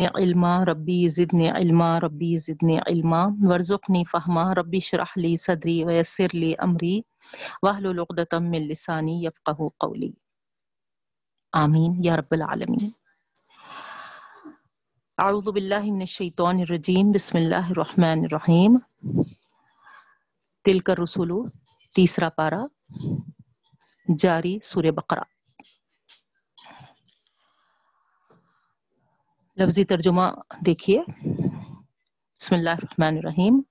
زدنی علما، ربی زدنی علما، ربی زدنی علما، ورزقنی فہما، ربی شرح لی صدری، ویسر لی امری، واحلل عقدۃ من لسانی یفقهوا قولی۔ آمین، یا رب العالمین۔ اعوذ باللہ من الشیطان الرجیم، بسم اللہ الرحمن الرحیم۔ تلک الرسول تیسرا پارا، جاری سورہ بقرہ۔ لفظی ترجمہ دیکھیے۔ بسم اللہ الرحمن الرحیم۔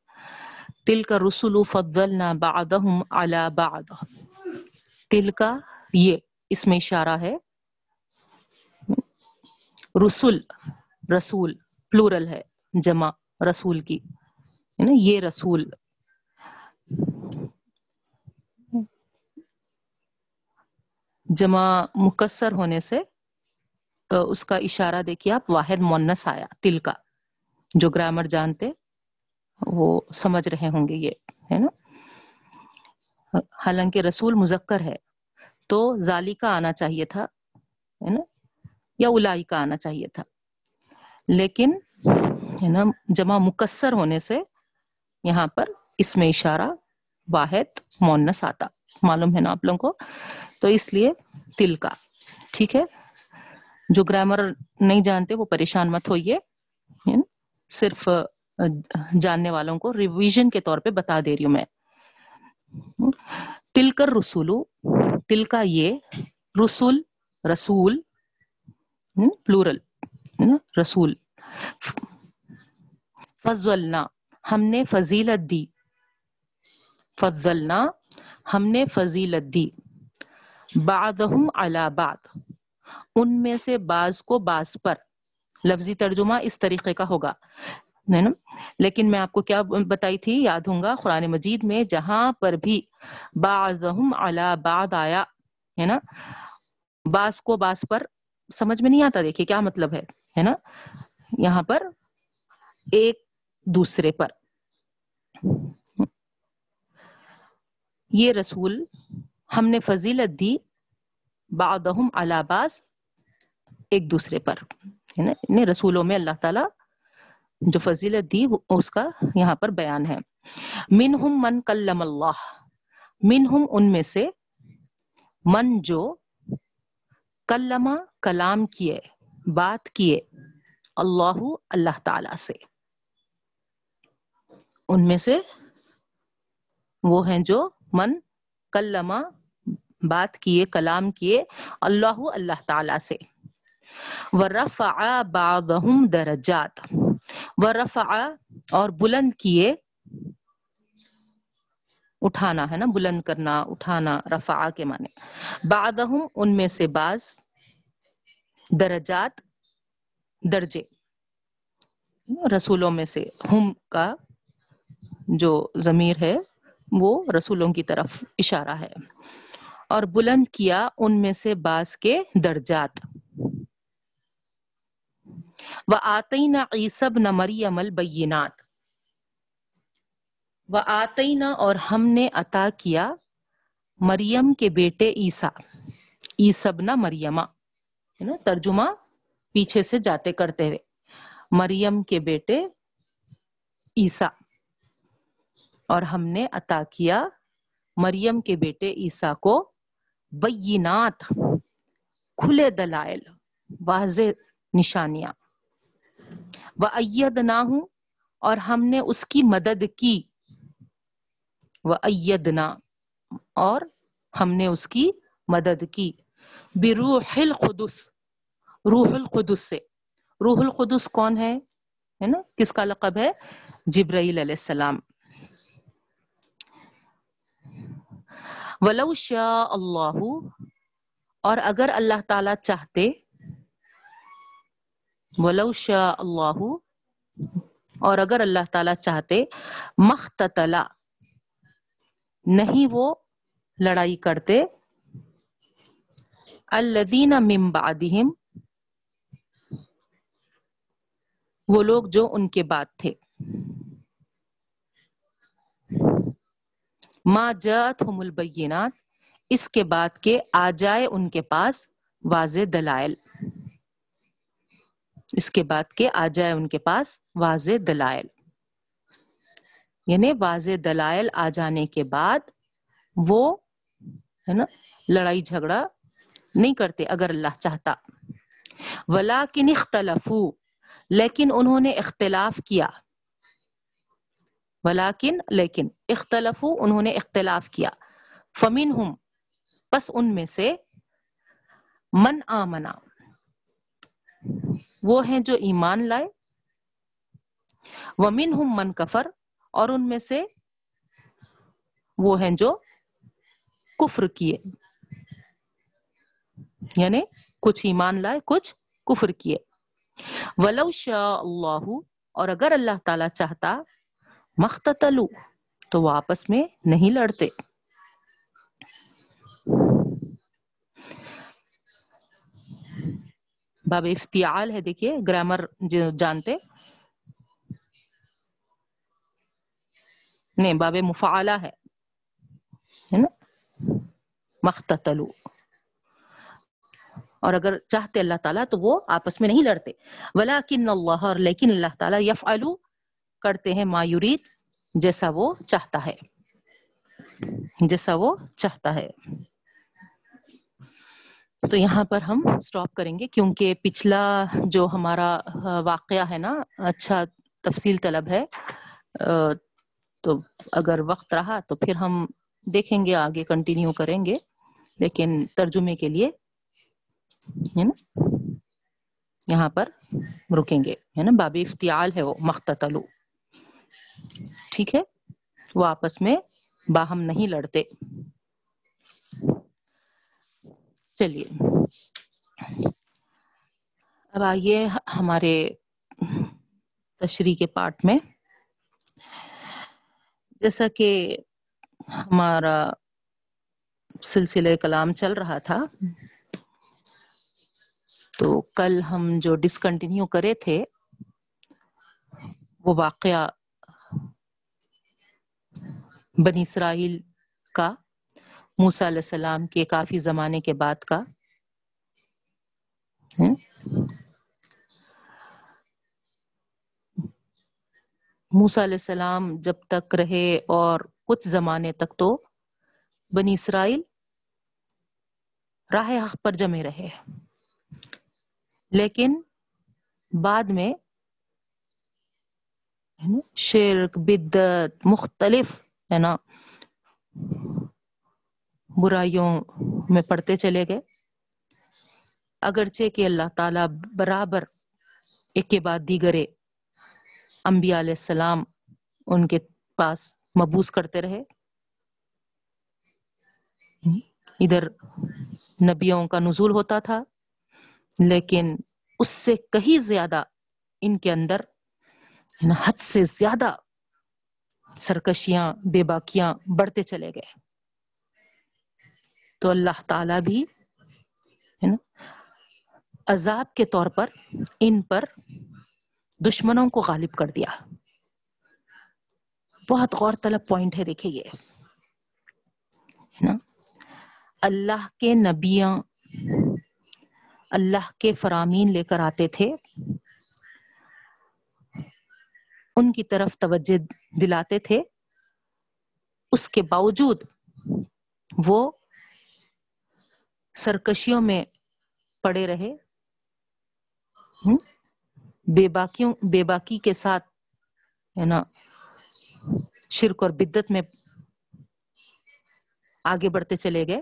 تل کا رسول فضل نہ بعدہم علی بعد تل کا یہ اس میں اشارہ ہے۔ رسول رسول، پلورل ہے، جمع رسول کی۔ نا؟ یہ رسول۔ جمع مکسر ہونے سے اس کا اشارہ دیکھیے آپ، واحد مونس آیا، تل کا۔ جو گرامر جانتے، وہ سمجھ رہے ہوں گے یہ، ہے نا؟ حالانکہ رسول مذکر ہے، تو ظالی کا آنا چاہیے تھا، ہے نا؟ یا الائی کا آنا چاہیے تھا۔ لیکن، ہے نا، جمع مکسر ہونے سے یہاں پر اس میں اشارہ واحد مونس آتا۔ معلوم ہے نا آپ لوگوں کو؟ تو اس لیے تل کا، ٹھیک ہے؟ جو گرامر نہیں جانتے، وہ پریشان مت ہوئیے صرف جاننے والوں کو ریویژن کے طور پہ بتا دے رہی ہوں میں۔ تل کر رسولو تل کا یہ رسول رسول پلورل رسول۔ فضلنا، ہم نے فضیلت دی۔ فضلنا، ہم نے فضیلت دی۔ بعدہم علی بعد ان میں سے بعض کو بعض پر۔ لفظی ترجمہ اس طریقے کا ہوگا۔ نا؟ لیکن میں آپ کو کیا بتائی تھی؟ یاد ہوں گا قرآن مجید میں جہاں پر بھی بعضہم علی بعد آیا، ہے نا؟ بعض کو بعض پر سمجھ میں نہیں آتا۔ دیکھیے کیا مطلب ہے ہے نا؟ یہاں پر ایک دوسرے پر۔ یہ رسول ہم نے فضیلت دی بعضہم علی بعض ایک دوسرے پر، ہے نا؟ رسولوں میں اللہ تعالی جو فضیلت دی اس کا یہاں پر بیان ہے۔ منہم من کلم اللہ، منہم ان میں سے من جو کلمہ کلام کیے، بات کیے اللہ اللہ تعالی سے۔ ان میں سے وہ ہیں جو من کلمہ، بات کیے، کلام کیے اللہ اللہ تعالی سے۔ ورفع بعضهم درجات۔ ورفع اور بلند کیے اٹھانا ہے نا، بلند کرنا، اٹھانا رفع کے معنی۔ بعضهم ان میں سے بعض درجات، درجے۔ رسولوں میں سے ہم کا جو ضمیر ہے، وہ رسولوں کی طرف اشارہ ہے۔ اور بلند کیا ان میں سے بعض کے درجات۔ و آتئینہ عیسب نہ مریم البینات۔ و آتئینہ اور ہم نے عطا کیا مریم کے بیٹے عیسیٰ عیسب نہ مریمہ۔ ہے نا؟ ترجمہ پیچھے سے جاتے کرتے ہوئے۔ مریم کے بیٹے عیسیٰ۔ اور ہم نے عطا کیا مریم کے بیٹے عیسیٰ کو بینات، کھلے دلائل، واضح نشانیاں۔ وہ عید نہ ہوں اور ہم نے اس کی مدد کی۔ وہ عید نہ اور ہم نے اس کی مدد کی۔ بروح القدس روح القدس سے۔ روح القدس کون ہے؟ ہے نا؟ کس کا لقب ہے؟ جبرائیل علیہ السلام۔ ولو شاء اللہ، اور اگر اللہ تعالی چاہتے ولو شاء اللہ اور اگر اللہ تعالی چاہتے مختتلا نہیں وہ لڑائی کرتے الذین من وہ لوگ جو ان کے بعد تھے۔ ما جاءتهم البینات اس کے بعد کے آ جائے ان کے پاس واضح دلائل۔ اس کے بعد کہ آ جائے ان کے پاس واضح دلائل۔ یعنی واضح دلائل آ جانے کے بعد وہ، ہے نا، لڑائی جھگڑا نہیں کرتے اگر اللہ چاہتا۔ ولیکن اختلفو لیکن انہوں نے اختلاف کیا۔ ولیکن، لیکن اختلفو انہوں نے اختلاف کیا۔ فمن ہم پس ان میں سے من آمنا۔ وہ ہیں جو ایمان لائے۔ ومن ہم من کفر، اور ان میں سے وہ ہیں جو کفر کیے۔ یعنی کچھ ایمان لائے، کچھ کفر کیے۔ ولو شاء اللہ اور اگر اللہ تعالی چاہتا مختلو تو وہ آپس میں نہیں لڑتے۔ باب افتعال ہے، دیکھیے گرامر جانتے۔ نہیں، باب مفعلہ ہے نا؟ مختلو اور اگر چاہتے اللہ تعالیٰ تو وہ آپس میں نہیں لڑتے۔ ولیکن اللہ، اور لیکن اللہ تعالیٰ یفعلو، کرتے ہیں مایورید جیسا وہ چاہتا ہے۔ جیسا وہ چاہتا ہے۔ تو یہاں پر ہم سٹاپ کریں گے کیونکہ پچھلا جو ہمارا واقعہ ہے نا اچھا تفصیل طلب ہے تو اگر وقت رہا تو پھر ہم دیکھیں گے، آگے کنٹینیو کریں گے، لیکن ترجمے کے لیے، ہے نا، یہاں پر رکیں گے، ہے نا، باب افتعال ہے وہ مختلو ٹھیک ہے؟ وہ آپس میں باہم نہیں لڑتے۔ چلیے۔ اب آئیے ہمارے تشریح کے پارٹ میں۔ جیسا کہ ہمارا سلسلہ کلام چل رہا تھا، تو کل ہم جو ڈسکنٹینیو کرے تھے، وہ واقعہ بنی اسرائیل کا موسیٰ علیہ السلام کے کافی زمانے کے بعد کا موسیٰ علیہ السلام جب تک رہے اور کچھ زمانے تک تو بنی اسرائیل راہ حق پر جمے رہے۔ لیکن بعد میں شرک بدت مختلف، ہے نا؟ برائیوں میں پڑھتے چلے گئے۔ اگرچہ کہ اللہ تعالی برابر ایک کے بعد دیگرے انبیاء علیہ السلام ان کے پاس مبوس کرتے رہے۔ ادھر نبیوں کا نزول ہوتا تھا، لیکن اس سے کہیں زیادہ ان کے اندر یعنی حد سے زیادہ سرکشیاں، بے باکیاں بڑھتے چلے گئے۔ تو اللہ تعالی بھی ہے نا، عذاب کے طور پر ان پر دشمنوں کو غالب کر دیا۔ بہت غور طلب پوائنٹ ہے، دیکھیے یہ۔ ہے نا؟ اللہ کے نبیاں، اللہ کے فرامین لے کر آتے تھے۔ ان کی طرف توجہ دلاتے تھے۔ اس کے باوجود وہ سرکشیوں میں پڑے رہے۔ بے باکیوں بے باکی کے ساتھ، ہے نا، شرک اور بدت میں آگے بڑھتے چلے گئے۔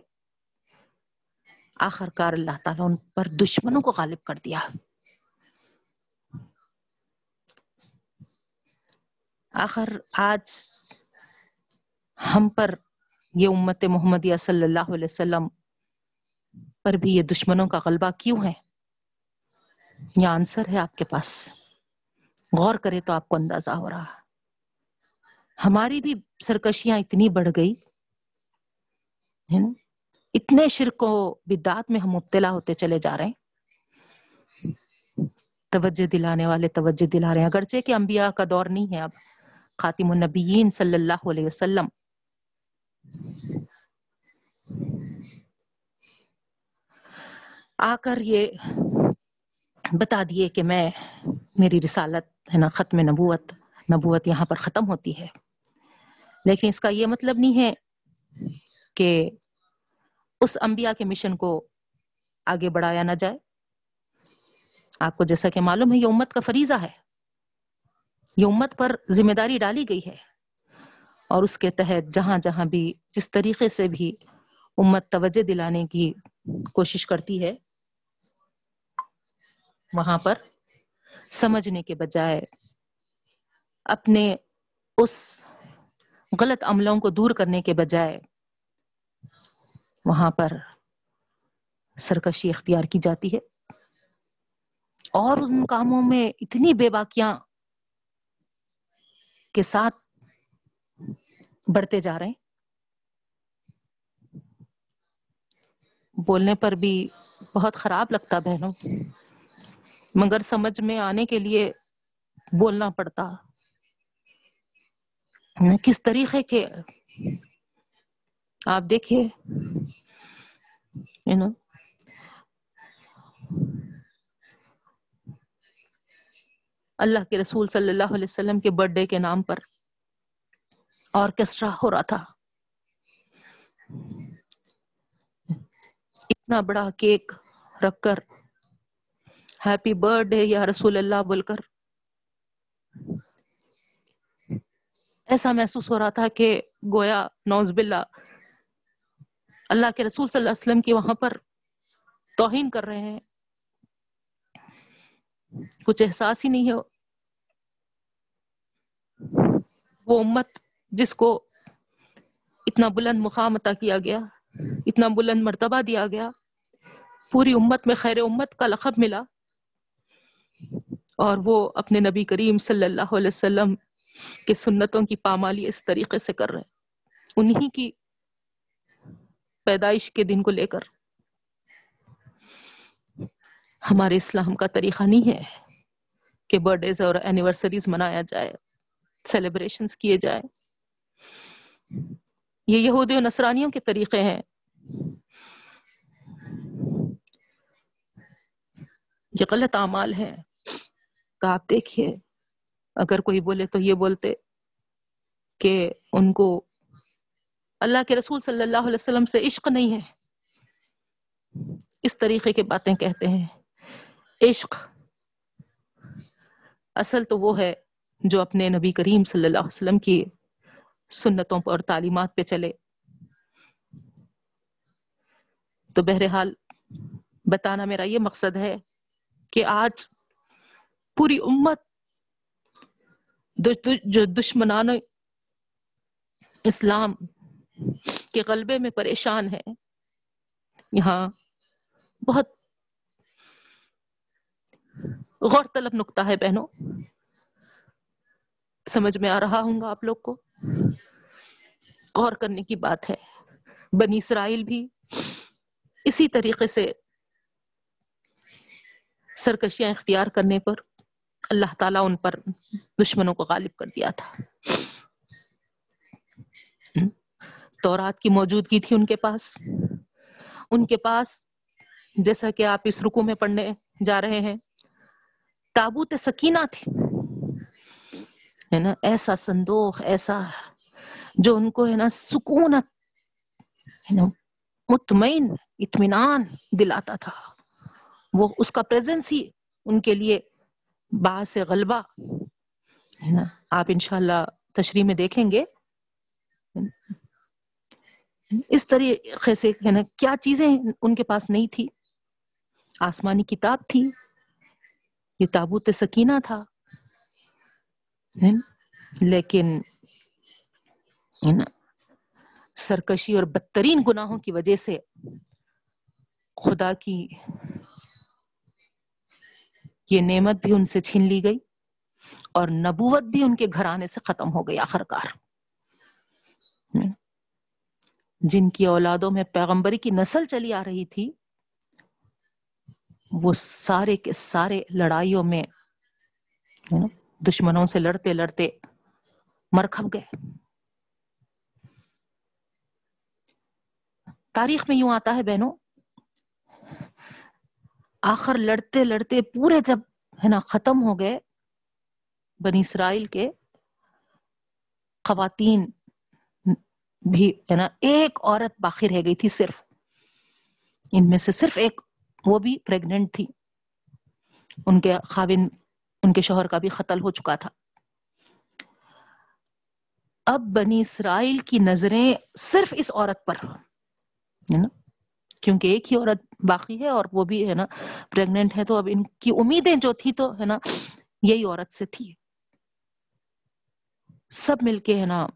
آخر کار اللہ تعالیٰ ان پر دشمنوں کو غالب کر دیا۔ آخر آج ہم پر یہ امت محمدیہ صلی اللہ علیہ وسلم پر بھی یہ دشمنوں کا غلبہ کیوں ہے؟ یہ آنسر ہے آپ کے پاس۔ غور کرے تو آپ کو اندازہ ہو رہا۔ ہماری بھی سرکشیاں اتنی بڑھ گئی اتنے شرک و بدات میں ہم مبتلا ہوتے چلے جا رہے ہیں۔ توجہ دلانے والے توجہ دلا رہے ہیں۔ اگرچہ کہ انبیاء کا دور نہیں ہے اب، خاتم النبیین صلی اللہ علیہ وسلم۔ آ کر یہ بتا دیے کہ میں میری رسالت ہے نا، ختم نبوت نبوت یہاں پر ختم ہوتی ہے۔ لیکن اس کا یہ مطلب نہیں ہے کہ اس انبیاء کے مشن کو آگے بڑھایا نہ جائے۔ آپ کو جیسا کہ معلوم ہے، یہ امت کا فریضہ ہے۔ یہ امت پر ذمہ داری ڈالی گئی ہے۔ اور اس کے تحت جہاں جہاں بھی جس طریقے سے بھی امت توجہ دلانے کی کوشش کرتی ہے وہاں پر سمجھنے کے بجائے اپنے اس غلط عملوں کو دور کرنے کے بجائے وہاں پر سرکشی اختیار کی جاتی ہے۔ اور ان کاموں میں اتنی بے باکیاں کے ساتھ بڑھتے جا رہے ہیں۔ بولنے پر بھی بہت خراب لگتا بہنوں۔ مگر سمجھ میں آنے کے لیے بولنا پڑتا۔ کس طریقے کے؟ آپ دیکھیے۔ نا اللہ کے رسول صلی اللہ علیہ وسلم کے برتھ ڈے کے نام پر آرکیسٹرا ہو رہا تھا۔ اتنا بڑا کیک رکھ کر ہیپی برتھ ڈے یا رسول اللہ بول کر ایسا محسوس ہو رہا تھا کہ گویا نوز باللہ اللہ کے رسول صلی اللہ علیہ وسلم کی وہاں پر توہین کر رہے ہیں کچھ احساس ہی نہیں ہے وہ امت جس کو اتنا بلند مقام عطا کیا گیا اتنا بلند مرتبہ دیا گیا پوری امت میں خیر امت کا لقب ملا اور وہ اپنے نبی کریم صلی اللہ علیہ وسلم کے سنتوں کی پامالی اس طریقے سے کر رہے ہیں۔ انہی کی پیدائش کے دن کو لے کر۔ ہمارے اسلام کا طریقہ نہیں ہے کہ برتھ ڈیز اور اینیورسریز منایا جائے سیلیبریشنز کیے جائے یہ یہودی و نصرانیوں کے طریقے ہیں۔ یہ غلط اعمال ہے تو آپ دیکھیے، اگر کوئی بولے تو یہ بولتے کہ ان کو اللہ کے رسول صلی اللہ علیہ وسلم سے عشق نہیں ہے۔ اس طریقے کی باتیں کہتے ہیں۔ عشق اصل تو وہ ہے جو اپنے نبی کریم صلی اللہ علیہ وسلم کی سنتوں پر اور تعلیمات پہ چلے۔ تو بہرحال بتانا میرا یہ مقصد ہے کہ آج پوری امت جو دشمنان اسلام کے غلبے میں پریشان ہے یہاں بہت غور طلب نکتہ ہے بہنوں۔ سمجھ میں آ رہا ہوں گا آپ لوگ کو۔ غور کرنے کی بات ہے۔ بنی اسرائیل بھی اسی طریقے سے سرکشیاں اختیار کرنے پر اللہ تعالیٰ ان پر دشمنوں کو غالب کر دیا تھا۔ تورات کی موجودگی تھی ان کے پاس۔ ان کے پاس جیسا کہ آپ اس رکو میں پڑھنے جا رہے ہیں، تابوت سکینہ تھی۔ ہے نا، ایسا صندوق، ایسا جو ان کو ہے نا سکونت، ہے نا، مطمئن، اطمینان دلاتا تھا۔ وہ اس کا پریزنس ہی ان کے لیے باعث غلبہ، ہے نا؟ آپ انشاءاللہ تشریح میں دیکھیں گے۔ اس طریقے سے، ہے نا، کیا چیزیں ان کے پاس نہیں تھی؟ آسمانی کتاب تھی، یہ تابوت سکینہ تھا لیکن سرکشی اور بدترین گناہوں کی وجہ سے خدا کی یہ نعمت بھی ان سے چھین لی گئی اور نبوت بھی ان کے گھرانے سے ختم ہو گئی آخر کار جن کی اولادوں میں پیغمبری کی نسل چلی آ رہی تھی، وہ سارے کے سارے لڑائیوں میں دشمنوں سے لڑتے لڑتے مرکھب گئے۔ تاریخ میں یوں آتا ہے بہنوں آخر لڑتے لڑتے پورے جب ہے نا ختم ہو گئے بنی اسرائیل کے، خواتین بھی ہے نا ایک عورت باقی رہ گئی تھی صرف۔ ان میں سے صرف ایک، وہ بھی پریگننٹ تھی۔ ان کے خاوند، ان کے شوہر کا بھی قتل ہو چکا تھا۔ اب بنی اسرائیل کی نظریں صرف اس عورت پر ہے نا۔ کیونکہ ایک ہی عورت باقی ہے اور وہ بھی ہے نا پریگننٹ ہے، تو اب ان کی امیدیں جو تھی تو ہے نا یہی عورت سے تھی۔ سب مل کے ہے نا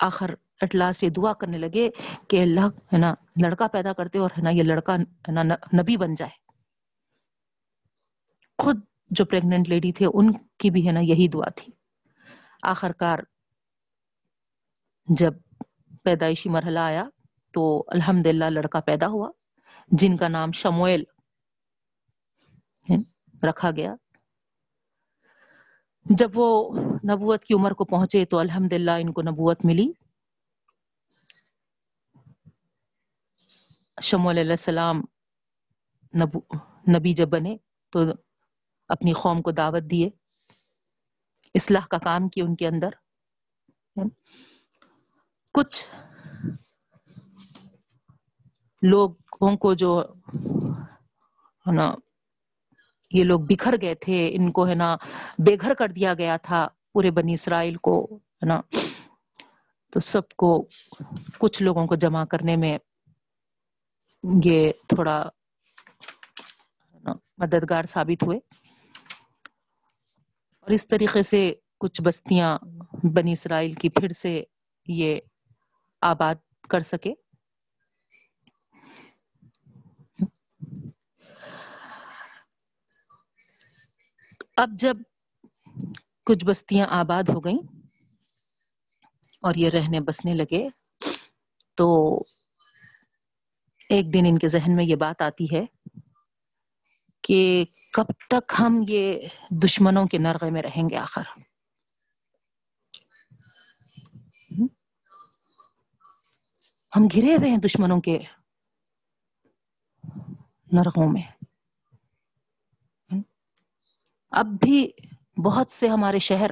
آخر اٹلاس یہ دعا کرنے لگے کہ اللہ ہے نا لڑکا پیدا کرتے اور ہے نا یہ لڑکا ہے نا نبی بن جائے۔ خود جو پریگننٹ لیڈی تھے ان کی بھی ہے نا یہی دعا تھی۔ آخر کار جب پیدائشی مرحلہ آیا تو الحمد لڑکا پیدا ہوا، جن کا نام شمویل رکھا گیا۔ جب وہ نبوت کی عمر کو پہنچے تو الحمد ان کو نبوت ملی۔ شمول علیہ السلام نبو، نبی جب بنے تو اپنی قوم کو دعوت دیے۔ اصلاح کا کام کی ان کے اندر۔ کچھ لوگوں کو جو ہے نا، یہ لوگ بکھر گئے تھے، ان کو ہے نا بے گھر کر دیا گیا تھا پورے بنی اسرائیل کو، ہے نا۔ تو سب کو کچھ لوگوں کو جمع کرنے میں یہ تھوڑا مددگار ثابت ہوئے۔ اور اس طریقے سے کچھ بستیاں بنی اسرائیل کی پھر سے یہ آباد کر سکے۔ اب جب کچھ بستیاں آباد ہو گئیں اور یہ رہنے بسنے لگے تو ایک دن ان کے ذہن میں یہ بات آتی ہے کہ کب تک ہم یہ دشمنوں کے نرغے میں رہیں گے آخر؟ ہم گھرے ہوئے ہیں دشمنوں کے نرغوں میں۔ اب بھی بہت سے ہمارے شہر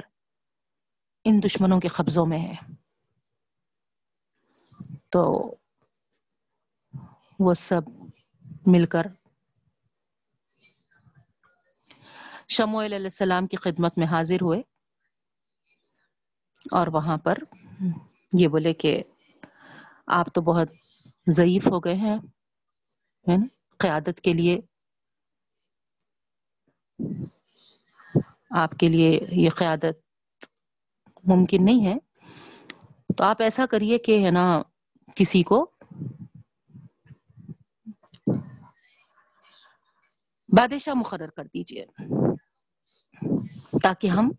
ان دشمنوں کے قبضوں میں ہیں۔ تو وہ سب مل کر شموئل علیہ السلام کی خدمت میں حاضر ہوئے اور وہاں پر یہ بولے کہ آپ تو بہت ضعیف ہو گئے ہیں قیادت کے لیے آپ کے لیے یہ قیادت ممکن نہیں ہے۔ تو آپ ایسا کریے کہ ہے نا کسی کو بادشاہ مقرر کر دیجیے تاکہ ہم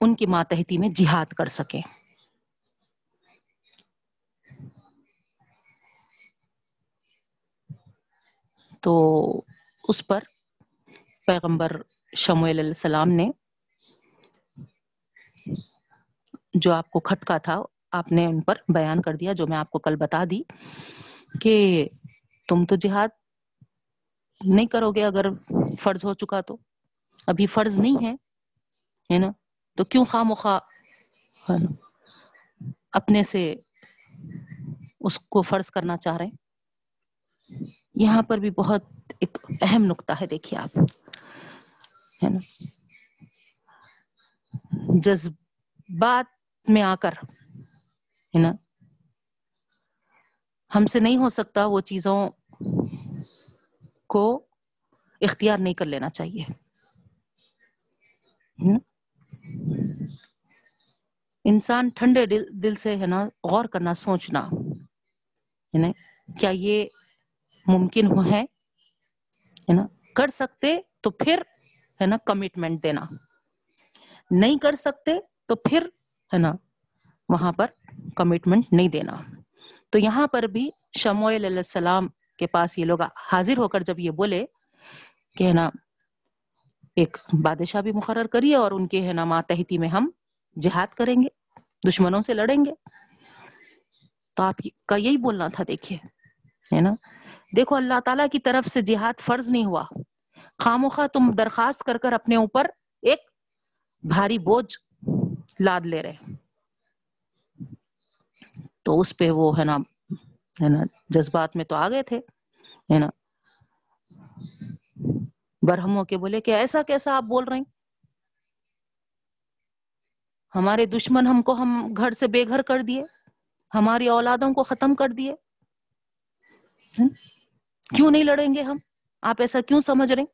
ان کی ماتحتی میں جہاد کر سکیں۔ تو اس پر پیغمبر شمویل علیہ السلام نے جو آپ کو کھٹکا تھا، آپ نے ان پر بیان کر دیا، جو میں آپ کو کل بتا دی کہ تم تو جہاد نہیں کرو گے اگر فرض ہو چکا تو۔ ابھی فرض نہیں ہے نا؟ تو کیوں خواہ مخواہ اپنے سے اس کو فرض کرنا چاہ رہے ہیں۔ یہاں پر بھی بہت ایک اہم نقطہ ہے، دیکھیے آپ، ہے نا؟ جذبات میں آ کر، ہے نا؟ ہم سے نہیں ہو سکتا وہ چیزوں کو اختیار نہیں کر لینا چاہیے انسان ٹھنڈے دل سے، ہے نا، غور کرنا، سوچنا، ہے نا؟ کیا یہ ممکن ہے؟ نا؟ کر سکتے تو پھر، ہے نا کمٹمنٹ دینا۔ نہیں کر سکتے تو پھر ہے نا؟ وہاں پر کمٹمنٹ نہیں دینا۔ تو یہاں پر بھی شموئل علیہ السلام کے پاس یہ لوگ حاضر ہو کر جب یہ بولے کہ ہے نا، ایک بادشاہ بھی مقرر کریے اور ان کے ہے نا ماتحتی میں ہم جہاد کریں گے، دشمنوں سے لڑیں گے۔ تو آپ کا یہی بولنا تھا، دیکھیے، ہے نا؟ دیکھو، اللہ تعالیٰ کی طرف سے جہاد فرض نہیں ہوا۔ خاموخواہ تم درخواست کر کر اپنے اوپر ایک بھاری بوجھ لاد لے رہے تو اس پہ وہ ہے نا ہے نا، جذبات میں تو آ گئے تھے، ہے نا۔ برہم ہو کے بولے کہ ایسا کیسا آپ بول رہے ہیں؟ ہمارے دشمن ہم کو ہم گھر سے بے گھر کر دیے، ہماری اولادوں کو ختم کر دیے۔ کیوں نہیں لڑیں گے ہم؟ آپ ایسا کیوں سمجھ رہے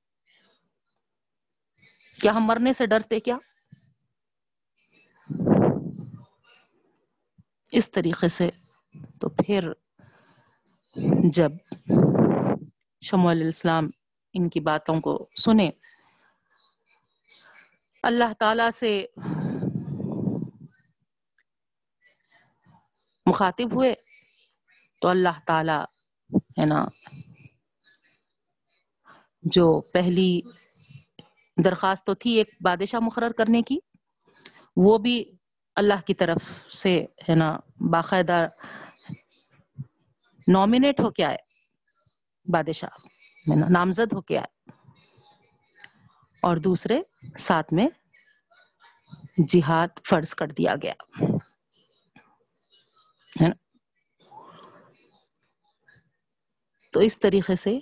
کیا ہم مرنے سے ڈرتے کیا؟ اس طریقے سے تو پھر جب شمع علیہ السلام ان کی باتوں کو سنے اللہ تعالی سے مخاطب ہوئے تو اللہ تعالی ہے نا جو پہلی درخواست تو تھی ایک بادشاہ مقرر کرنے کی، وہ بھی اللہ کی طرف سے ہے نا باقاعدہ نامنیٹ ہو کے آئے بادشاہ نامزد ہو کے آئے۔ اور دوسرے ساتھ میں جہاد فرض کر دیا گیا۔ تو اس طریقے سے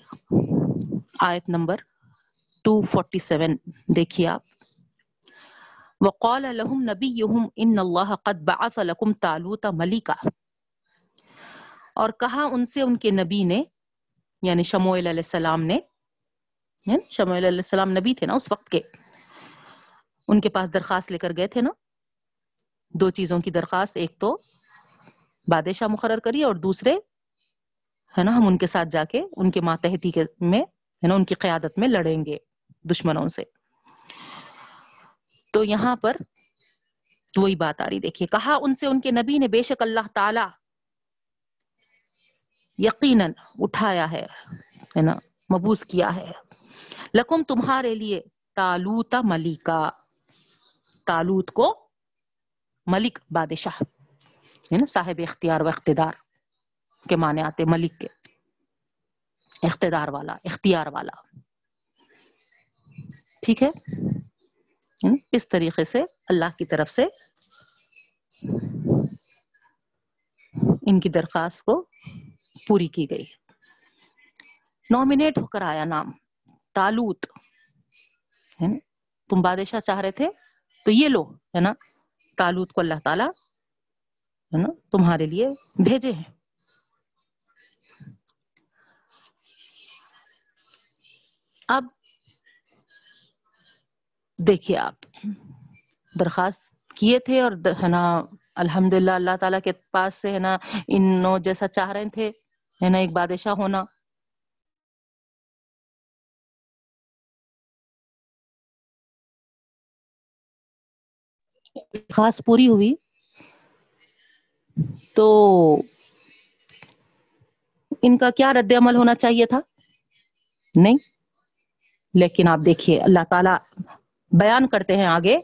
آیت نمبر 247 دیکھیے آپ۔ وقال لهم نبيهم ان الله قد بعث لكم طالوت ملكا اور کہا ان سے ان کے نبی نے یعنی شموئل علیہ السلام نے شموئل علیہ السلام نبی تھے نا اس وقت کے۔ ان کے پاس درخواست لے کر گئے تھے نا۔ دو چیزوں کی درخواست، ایک تو بادشاہ مقرر کری اور دوسرے، ہے نا، ہم ان کے ساتھ جا کے ان کے ماتحتی کے میں، ہے نا، ان کی قیادت میں لڑیں گے دشمنوں سے۔ تو یہاں پر وہی بات آ رہی۔ دیکھیے، کہا ان سے ان کے نبی نے، بے شک اللہ تعالی یقیناً اٹھایا ہے نا، مبوس کیا ہے۔ لکم تمہارے لیے تالوتا ملکا تالوت کو ملک بادشاہ، ہے نا، صاحب اختیار و اقتدار کے معنی آتے، ملک کے اقتدار والا، اختیار والا۔ ٹھیک ہے؟ اس طریقے سے اللہ کی طرف سے ان کی درخواست کو پوری کی گئی۔ نامنیٹ ہو کر آیا نام، تالوت۔ تم بادشاہ چاہ رہے تھے تو یہ لو، ہے نا؟ تالوت کو اللہ تعالی، ہے نا، تمہارے لیے بھیجے ہیں۔ اب دیکھیے آپ، درخواست کیے تھے اور ہے نا الحمد للہ اللہ تعالیٰ کے پاس سے ہے نا، ان نو جیسا چاہ رہے تھے، ہے نا، ایک بادشاہ ہونا۔ خاص پوری ہوئی۔ تو ان کا کیا رد عمل ہونا چاہیے تھا؟ نہیں۔ لیکن آپ دیکھیے، اللہ تعالی بیان کرتے ہیں آگے۔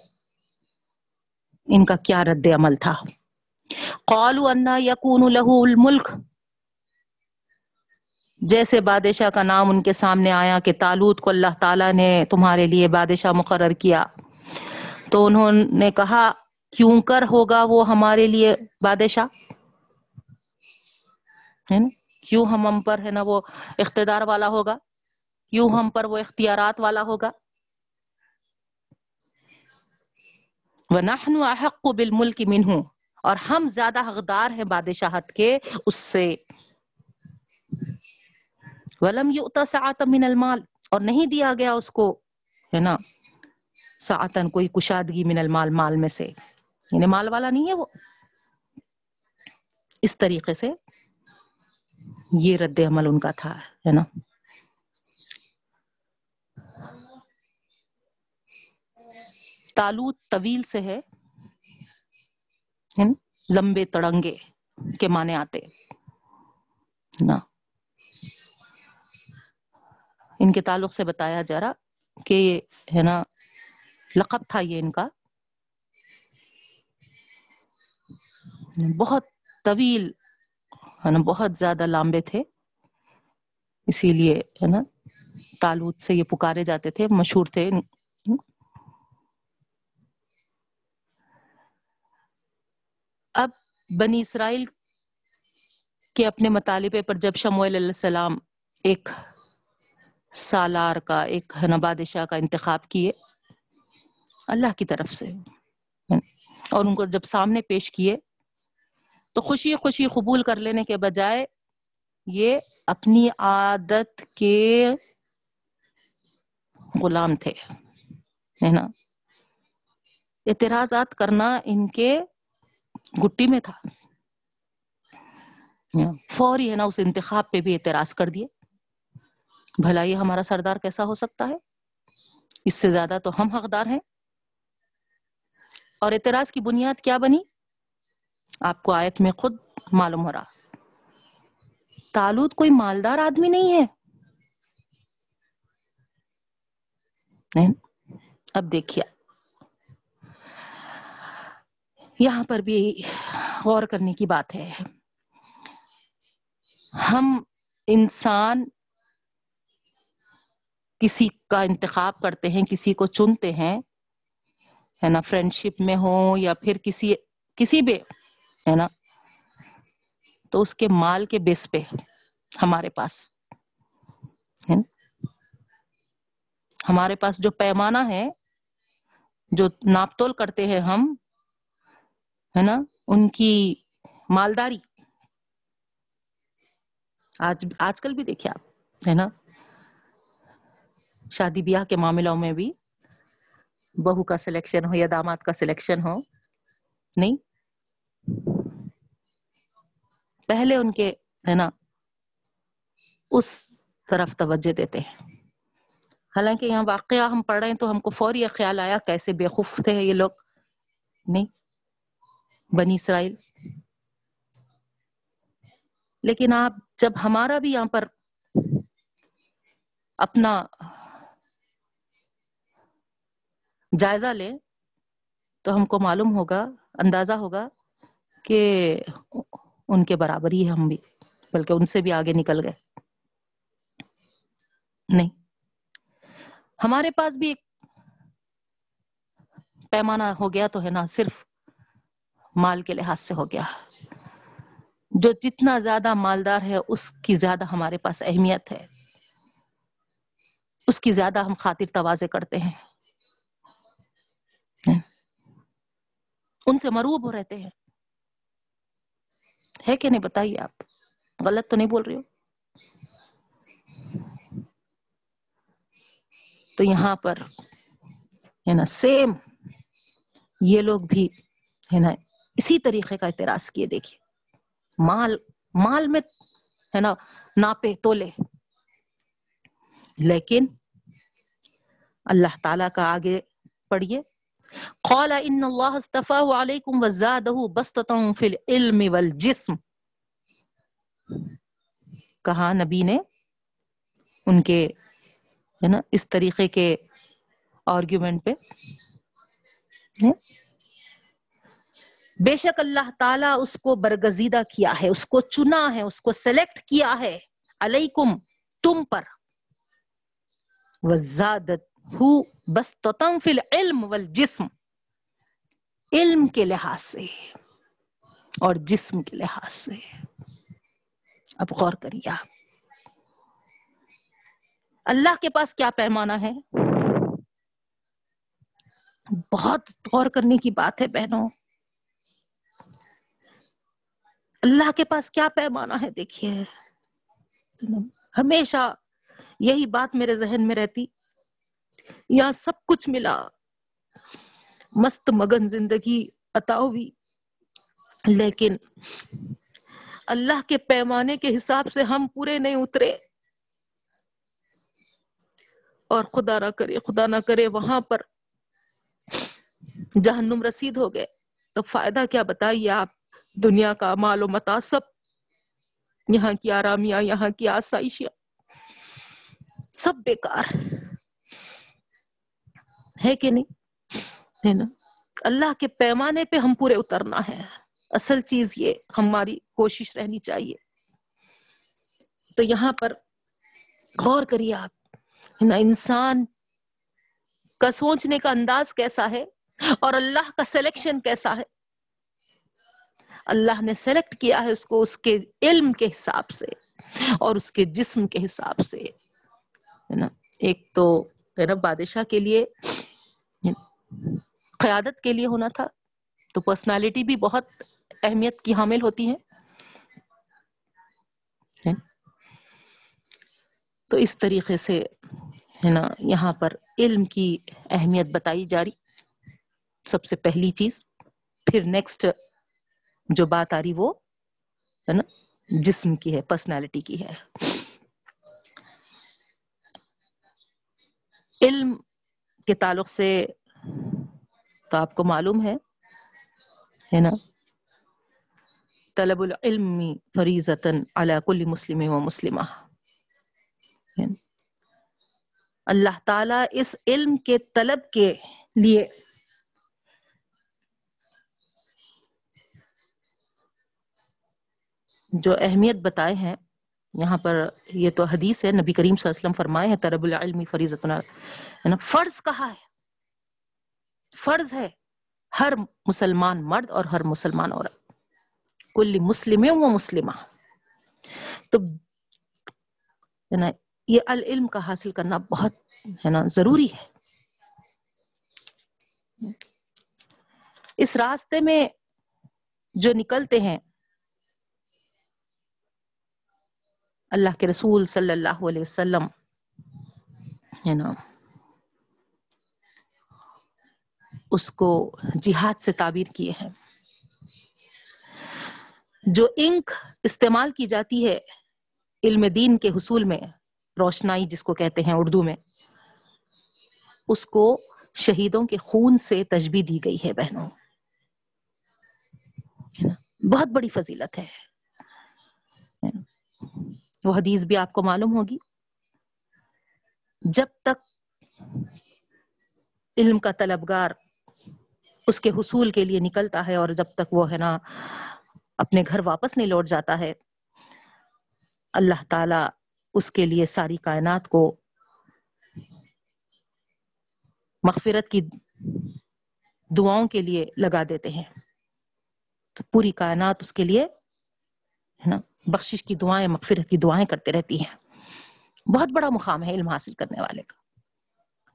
ان کا کیا رد عمل تھا؟ قالوا انا یکون له الملک۔ جیسے بادشاہ کا نام ان کے سامنے آیا کہ تالوت کو اللہ تعالیٰ نے تمہارے لیے بادشاہ مقرر کیا۔ تو انہوں نے کہا، کیوں کر ہوگا وہ ہمارے لیے بادشاہ؟ ہے نا؟ کیوں ہم ہم پر ہے نا وہ اقتدار والا ہوگا؟ کیوں ہم پر وہ اختیارات والا ہوگا؟ وَنَحْنُ أَحَقُّ بِالْمُلْكِ مِنْهُ اور ہم زیادہ حقدار ہیں بادشاہت کے اس سے۔ وَلَمْ يُؤْتَ سَعَةً مِنَ الْمَالِ۔ اور نہیں دیا گیا اس کو، ہے نا؟ ساعتن کوئی کشادگی من المال، مال میں سے۔ یعنی مال والا نہیں ہے وہ۔ اس طریقے سے یہ رد عمل ان کا تھا، ہے نا؟ تالوت طویل سے ہے لمبے تڑنگے کے معنی آتے۔ نا۔ ان کے تعلق سے بتایا جا رہا کہ ہے نا لقب تھا یہ ان کا۔ بہت طویل ہے نا بہت زیادہ لمبے تھے۔ اسی لیے ہے نا تالوت سے یہ پکارے جاتے تھے مشہور تھے اب بنی اسرائیل کے اپنے مطالبے پر جب شمویل علیہ السلام ایک سالار کا، ایک بادشاہ کا انتخاب کیے اللہ کی طرف سے، اور ان کو جب سامنے پیش کیے تو خوشی خوشی قبول کر لینے کے بجائے یہ اپنی عادت کے غلام تھے، ہے نا؟ اعتراضات کرنا ان کے گٹی میں تھا۔ فوری ہے نا اس انتخاب پہ بھی اعتراض کر دیے۔ بھلا یہ ہمارا سردار کیسا ہو سکتا ہے؟ اس سے زیادہ تو ہم حقدار ہیں۔ اور اعتراض کی بنیاد کیا بنی؟ آپ کو آیت میں خود معلوم ہو رہا۔ تالوت کوئی مالدار آدمی نہیں ہے۔ اب دیکھیے۔ یہاں پر بھی غور کرنے کی بات ہے۔ ہم انسان کسی کا انتخاب کرتے ہیں، کسی کو چنتے ہیں، ہے نا فرینڈ شپ میں ہو یا پھر کسی کسی بھی، ہے نا، تو اس کے مال کے بیس پہ ہمارے پاس ہمارے پاس جو پیمانہ ہے، جو ناپ تول کرتے ہیں ہم ہے نا؟ ان کی مالداری۔ آج آج کل بھی دیکھیے آپ، ہے نا؟ شادی بیاہ کے معاملوں میں بھی بہو کا سلیکشن ہو یا داماد کا سلیکشن ہو، نہیں؟ پہلے ان کے، ہے نا؟ اس طرف توجہ دیتے ہیں۔ حالانکہ یہاں واقعہ ہم پڑھ رہے ہیں تو ہم کو فوری خیال آیا کیسے بے خوف تھے یہ لوگ، نہیں؟ بنی اسرائیل۔ لیکن آپ جب ہمارا بھی یہاں پر اپنا جائزہ لیں، تو ہم کو معلوم ہوگا، اندازہ ہوگا کہ ان کے برابر ہی ہم بھی، بلکہ ان سے بھی آگے نکل گئے۔ نہیں۔ ہمارے پاس بھی ایک پیمانہ ہو گیا تو ہے نا، صرف مال کے لحاظ سے ہو گیا۔ جو جتنا زیادہ مالدار ہے، اس کی زیادہ ہمارے پاس اہمیت ہے۔ اس کی زیادہ ہم خاطر توازے کرتے ہیں۔ ان سے مروب ہو رہتے ہیں۔ ہے کہ نہیں بتائیے آپ؟ غلط تو نہیں بول رہی ہو؟ تو یہاں پر ہے نا سیم یہ لوگ بھی ہے نا اسی طریقے کا اعتراض کیے، دیکھیے۔ مال مال میں ہے نا، ناپے تولے۔ لیکن اللہ تعالی کا آگے پڑھیے۔ قال ان اللہ استفاہ علیکم وزادہ بسطتا فی العلم والجسم۔ کہا نبی نے ان کے، ہے نا، اس طریقے کے آرگیومنٹ پہ۔ بے شک اللہ تعالیٰ اس کو برگزیدہ کیا ہے، اس کو چنا ہے، اس کو سلیکٹ کیا ہے علیکم، تم پر۔ وزادت ہو بس فی العلم والجسم۔ علم کے لحاظ سے اور جسم کے لحاظ سے۔ اب غور کریے آپ۔ اللہ کے پاس کیا پیمانہ ہے؟ بہت غور کرنے کی بات ہے بہنوں۔ اللہ کے پاس کیا پیمانہ ہے دیکھیے۔ ہمیشہ یہی بات میرے ذہن میں رہتی۔ یہاں سب کچھ ملا۔ مست مگن زندگی عطا ہوئی لیکن اللہ کے پیمانے کے حساب سے ہم پورے نہیں اترے۔ اور خدا نہ کرے، خدا نہ کرے وہاں پر جہنم رسید ہو گئے۔ تو فائدہ کیا بتائیے آپ؟ دنیا کا مال و متا سب۔ یہاں کی آرامیاں، یہاں کی آسائشیاں۔ سب بیکار۔ ہے کہ نہیں؟ ہے نا؟ اللہ کے پیمانے پہ ہم پورے اترنا ہے۔ اصل چیز یہ، ہماری کوشش رہنی چاہیے۔ تو یہاں پر غور کریے آپ۔ نا؟ انسان کا سوچنے کا انداز کیسا ہے اور اللہ کا سلیکشن کیسا ہے؟ اللہ نے سلیکٹ کیا ہے اس کو اس کے علم کے حساب سے اور اس کے جسم کے حساب سے، ہے نا؟ ایک تو ہے نا بادشاہ کے لیے، قیادت کے لیے ہونا تھا۔ تو پرسنالٹی بھی بہت اہمیت کی حامل ہوتی ہیں تو اس طریقے سے، ہے نا، یہاں پر علم کی اہمیت بتائی جا رہی۔ سب سے پہلی چیز۔ پھر نیکسٹ جو بات آ رہی وہ ہے نا، جسم کی ہے پرسنالٹی کی ہے۔ علم کے تعلق سے تو آپ کو معلوم ہے ہے نا۔ طلب العلم فریضتاً علی کل مسلم و مسلمہ۔ اللہ تعالیٰ اس علم کے طلب کے لیے جو اہمیت بتائے ہیں، یہاں پر یہ تو حدیث ہے، نبی کریم صلی اللہ علیہ وسلم فرمائے ہیں، طلب العلم فریضت ہے نا؟ فرض کہا ہے، فرض ہے، ہر مسلمان مرد اور ہر مسلمان عورت، کل مسلم و مسلمہ۔ تو، ہے نا، یہ العلم کا حاصل کرنا بہت، ہے نا، ضروری ہے۔ اس راستے میں جو نکلتے ہیں اللہ کے رسول صلی اللہ علیہ وسلم ہے نا اس کو جہاد سے تعبیر کیے ہیں۔ جو انک استعمال کی جاتی ہے علم دین کے حصول میں، روشنائی جس کو کہتے ہیں اردو میں، اس کو شہیدوں کے خون سے تجبی دی گئی ہے بہنوں۔ بہت بڑی فضیلت ہے۔ وہ حدیث بھی آپ کو معلوم ہوگی۔ جب تک علم کا طلبگار اس کے حصول کے لیے نکلتا ہے اور جب تک وہ ہے نا اپنے گھر واپس نہیں لوٹ جاتا ہے، اللہ تعالی اس کے لیے ساری کائنات کو مغفرت کی دعاؤں کے لیے لگا دیتے ہیں۔ تو پوری کائنات اس کے لیے ہے نا؟ بخشش کی دعائیں، مغفرت کی دعائیں کرتے رہتی ہیں۔ بہت بڑا مقام ہے علم حاصل کرنے والے کا۔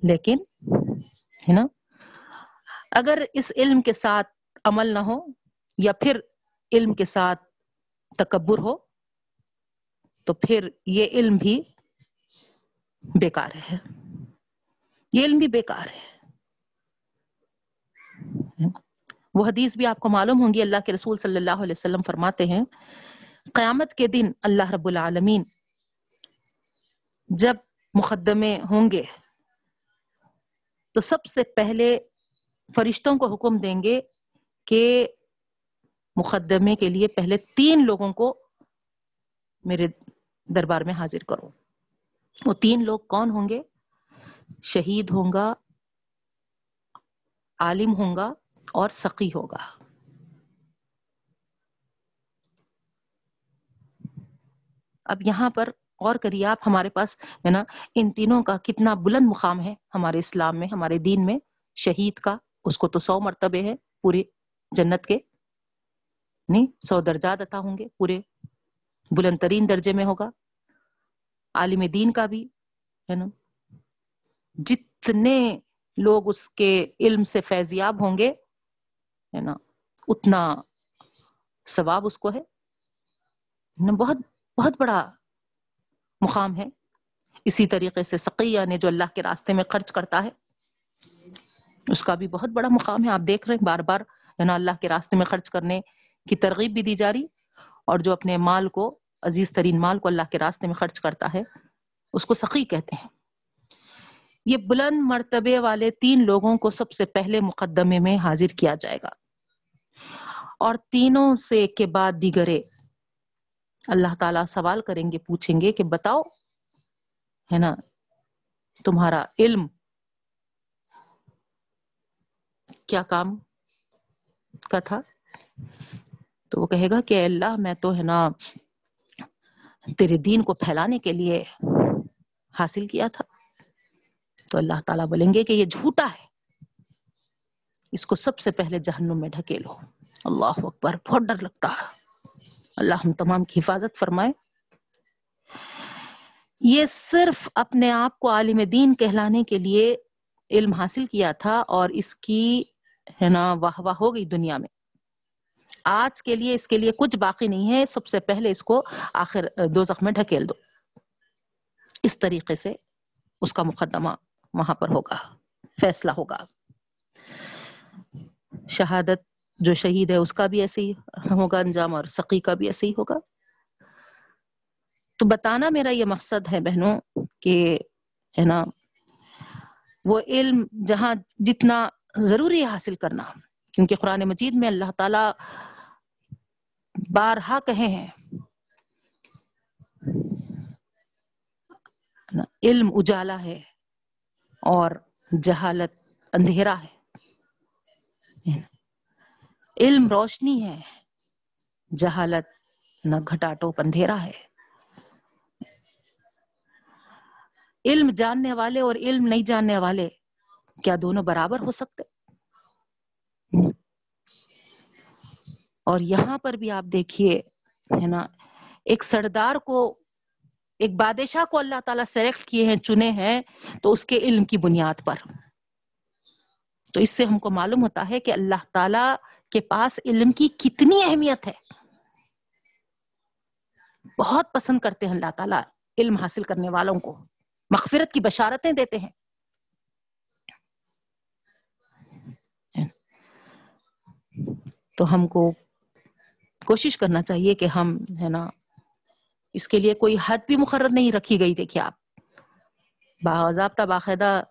لیکن، ہے نا؟ اگر اس علم کے ساتھ عمل نہ ہو یا پھر علم کے ساتھ تکبر ہو، تو پھر یہ علم بھی بیکار ہے۔ یہ علم بھی بیکار ہے۔ وہ حدیث بھی آپ کو معلوم ہوں گی۔ اللہ کے رسول صلی اللہ علیہ وسلم فرماتے ہیں قیامت کے دن اللہ رب العالمین جب مقدمے ہوں گے، تو سب سے پہلے فرشتوں کو حکم دیں گے کہ مقدمے کے لیے پہلے تین لوگوں کو میرے دربار میں حاضر کرو۔ وہ تین لوگ کون ہوں گے؟ شہید ہوں گا، عالم ہوں گا اور سقی ہوگا۔ اب یہاں پر غور کریے، آپ ہمارے پاس ہے نا، ان تینوں کا کتنا بلند مقام ہے ہمارے اسلام میں، ہمارے دین میں۔ شہید کا، اس کو تو سو مرتبے ہے پورے جنت کے۔ نہیں، سو درجات عطا ہوں گے، پورے بلند ترین درجے میں ہوگا۔ عالم دین کا بھی ہے نا۔ جتنے لوگ اس کے علم سے فیضیاب ہوں گے ہے نا، اتنا ثواب اس کو ہے۔ بہت بہت بڑا مقام ہے۔ اسی طریقے سے سقیہ نے جو اللہ کے راستے میں خرچ کرتا ہے، اس کا بھی بہت بڑا مقام ہے۔ آپ دیکھ رہے ہیں بار بار، ہے نا، اللہ کے راستے میں خرچ کرنے کی ترغیب بھی دی جا رہی، اور جو اپنے مال کو، عزیز ترین مال کو اللہ کے راستے میں خرچ کرتا ہے، اس کو سقی کہتے ہیں۔ یہ بلند مرتبے والے تین لوگوں کو سب سے پہلے مقدمے میں حاضر کیا جائے گا۔ اور تینوں سے کے بعد دیگرے اللہ تعالیٰ سوال کریں گے، پوچھیں گے کہ بتاؤ، ہے نا، تمہارا علم کیا کام کا تھا؟ تو وہ کہے گا کہ اللہ، میں تو، ہے نا، تیرے دین کو پھیلانے کے لیے حاصل کیا تھا۔ تو اللہ تعالیٰ بولیں گے کہ یہ جھوٹا ہے۔ اس کو سب سے پہلے جہنم میں ڈھکیلو اللہ اکبر، بہت ڈر لگتا۔ ہے اللہ ہم تمام کی حفاظت فرمائے۔ یہ صرف اپنے آپ کو عالم دین کہلانے کے لیے علم حاصل کیا تھا اور اس کی ہے نا واہ واہ ہو گئی دنیا میں۔ آج کے لیے اس کے لیے کچھ باقی نہیں ہے، سب سے پہلے اس کو آخر دو میں ڈھکیل دو۔ اس طریقے سے اس کا مقدمہ وہاں پر ہوگا، فیصلہ ہوگا۔ شہادت جو شہید ہے اس کا بھی ایسے ہی ہوگا انجام اور سقی کا بھی ایسے ہی ہوگا۔ تو بتانا میرا یہ مقصد ہے بہنوں کہ ہے نا، وہ علم جہاں جتنا ضروری ہے حاصل کرنا۔ کیونکہ قرآن مجید میں اللہ تعالی بارہا کہے ہیں علم اجالا ہے اور جہالت اندھیرا ہے۔ علم روشنی ہے، جہالت نہ گھٹاٹوپ اندھیرا ہے۔ علم جاننے والے اور علم نہیں جاننے والے کیا دونوں برابر ہو سکتے؟ اور یہاں پر بھی آپ دیکھیے، ہے نا، ایک سردار کو، ایک بادشاہ کو اللہ تعالیٰ سلیکٹ کیے ہیں، چنے ہیں، تو اس کے علم کی بنیاد پر۔ تو اس سے ہم کو معلوم ہوتا ہے کہ اللہ تعالی کے پاس علم کی کتنی اہمیت ہے؟ بہت پسند کرتے ہیں اللہ تعالیٰ علم حاصل کرنے والوں کو۔ مغفرت کی بشارتیں دیتے ہیں۔ تو ہم کو کوشش کرنا چاہیے کہ ہم، ہے نا، اس کے لیے کوئی حد بھی مقرر نہیں رکھی گئی، دیکھیے آپ۔ باضابطہ باقاعدہ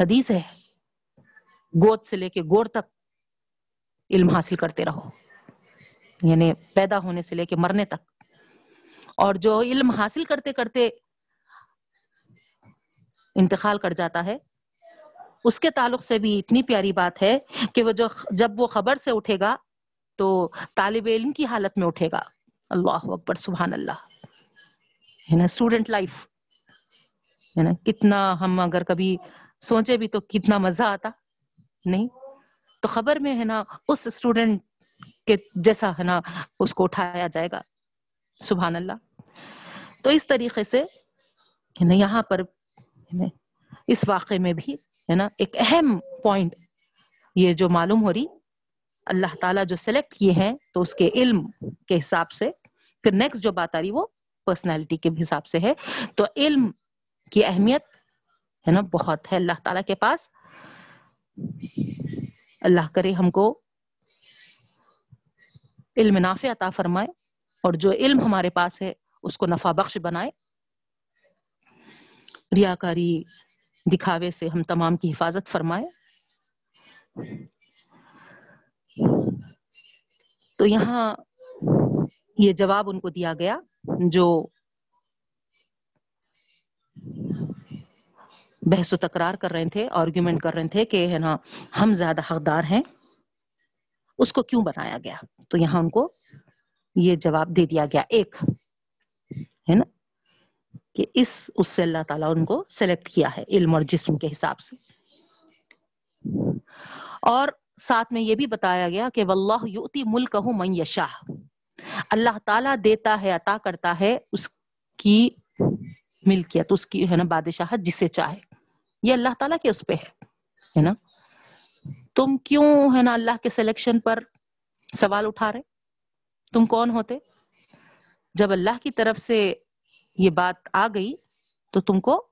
حدیث ہے، گود سے لے کے گور تک۔ علم حاصل کرتے رہو۔ یعنی پیدا ہونے سے لے کے مرنے تک۔ اور جو علم حاصل کرتے کرتے انتقال کر جاتا ہے، اس کے تعلق سے بھی اتنی پیاری بات ہے کہ وہ جو جب وہ خبر سے اٹھے گا تو طالب علم کی حالت میں اٹھے گا۔ اللہ اکبر، سبحان اللہ۔ ہے نا اسٹوڈنٹ لائف ہے نا، کتنا ہم اگر کبھی سوچے بھی تو کتنا مزہ آتا۔ نہیں تو خبر میں ہے نا، اس اسٹوڈنٹ کے جیسا ہے نا، اس کو اٹھایا جائے گا۔ سبحان اللہ۔ تو اس طریقے سے یہاں پر اس واقعے میں بھی، ہے نا، ایک اہم پوائنٹ یہ جو معلوم ہو رہی، اللہ تعالیٰ جو سلیکٹ کیے ہیں، تو اس کے علم کے حساب سے۔ پھر نیکسٹ جو بات آ رہی، وہ پرسنالٹی کے حساب سے ہے۔ تو علم کی اہمیت، ہے نا، بہت ہے۔ اللہ تعالیٰ کے پاس اللہ کرے ہم کو علم نافع عطا فرمائے اور جو علم ہمارے پاس ہے اس کو نفع بخش بنائے۔ ریاکاری دکھاوے سے ہم تمام کی حفاظت فرمائے۔ تو یہاں یہ جواب ان کو دیا گیا جو بحث و تکرار کر رہے تھے آرگیومنٹ کر رہے تھے کہ ہے نا، ہم زیادہ حقدار ہیں، اس کو کیوں بنایا گیا؟ تو یہاں ان کو یہ جواب دے دیا گیا ایک، ہے نا، کہ اس اس سے اللہ تعالیٰ ان کو سلیکٹ کیا ہے، علم اور جسم کے حساب سے۔ اور ساتھ میں یہ بھی بتایا گیا کہ واللہ یؤتی ملک من یشاہ اللہ تعالیٰ دیتا ہے، عطا کرتا ہے اس کی ملکیت، اس کی ہے نا بادشاہت جسے چاہے۔ یہ اللہ تعالیٰ کے اس پہ ہے نا؟ تم کیوں ہے نا اللہ کے سلیکشن پر سوال اٹھا رہے؟ تم کون ہوتے؟ جب اللہ کی طرف سے یہ بات آ گئی تو تم کو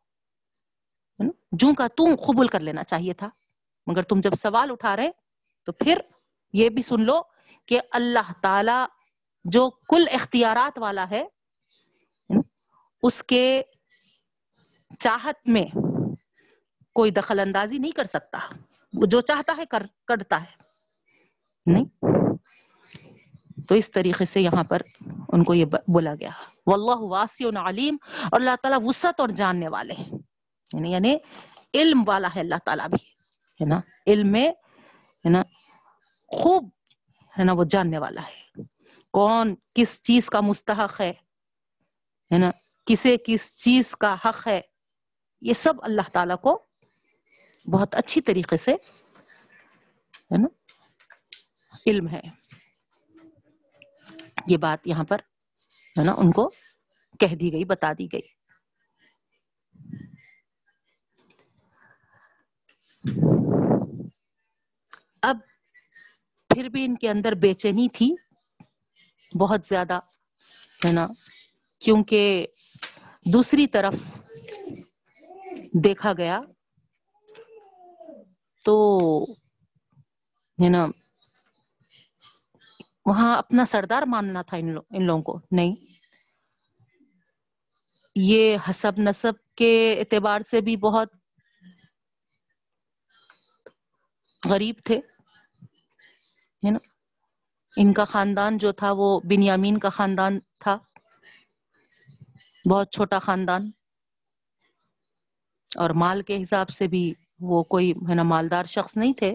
جو کا تم قبول کر لینا چاہیے تھا۔ مگر تم جب سوال اٹھا رہے تو پھر یہ بھی سن لو کہ اللہ تعالی جو کل اختیارات والا ہے اس کے چاہت میں کوئی دخل اندازی نہیں کر سکتا۔ وہ جو چاہتا ہے کر کرتا ہے۔ نہیں؟ تو اس طریقے سے یہاں پر ان کو یہ بولا گیا۔ واللہ واسع علیم۔ اور اللہ تعالیٰ وسعت اور جاننے والے ہیں۔ یعنی یعنی علم والا ہے اللہ تعالیٰ بھی۔ ہے نا؟ علم میں ہے نا؟ خوب ہے نا؟ وہ جاننے والا ہے۔ کون کس چیز کا مستحق ہے؟ ہے نا؟ کسے کس چیز کا حق ہے؟ یہ سب اللہ تعالیٰ کو بہت اچھی طریقے سے، ہے نا، علم ہے۔ یہ بات یہاں پر، ہے نا، ان کو کہہ دی گئی، بتا دی گئی۔ اب پھر بھی ان کے اندر بے چینی تھی، بہت زیادہ، ہے نا، کیونکہ دوسری طرف دیکھا گیا تو ہے نا وہاں اپنا سردار ماننا تھا ان ان لوگوں کو۔ نہیں۔ یہ حسب نصب کے اعتبار سے بھی بہت غریب تھے۔ ہے نا ان کا خاندان جو تھا وہ بنیامین کا خاندان تھا۔ بہت چھوٹا خاندان۔ اور مال کے حساب سے بھی وہ کوئی ہے نا مالدار شخص نہیں تھے۔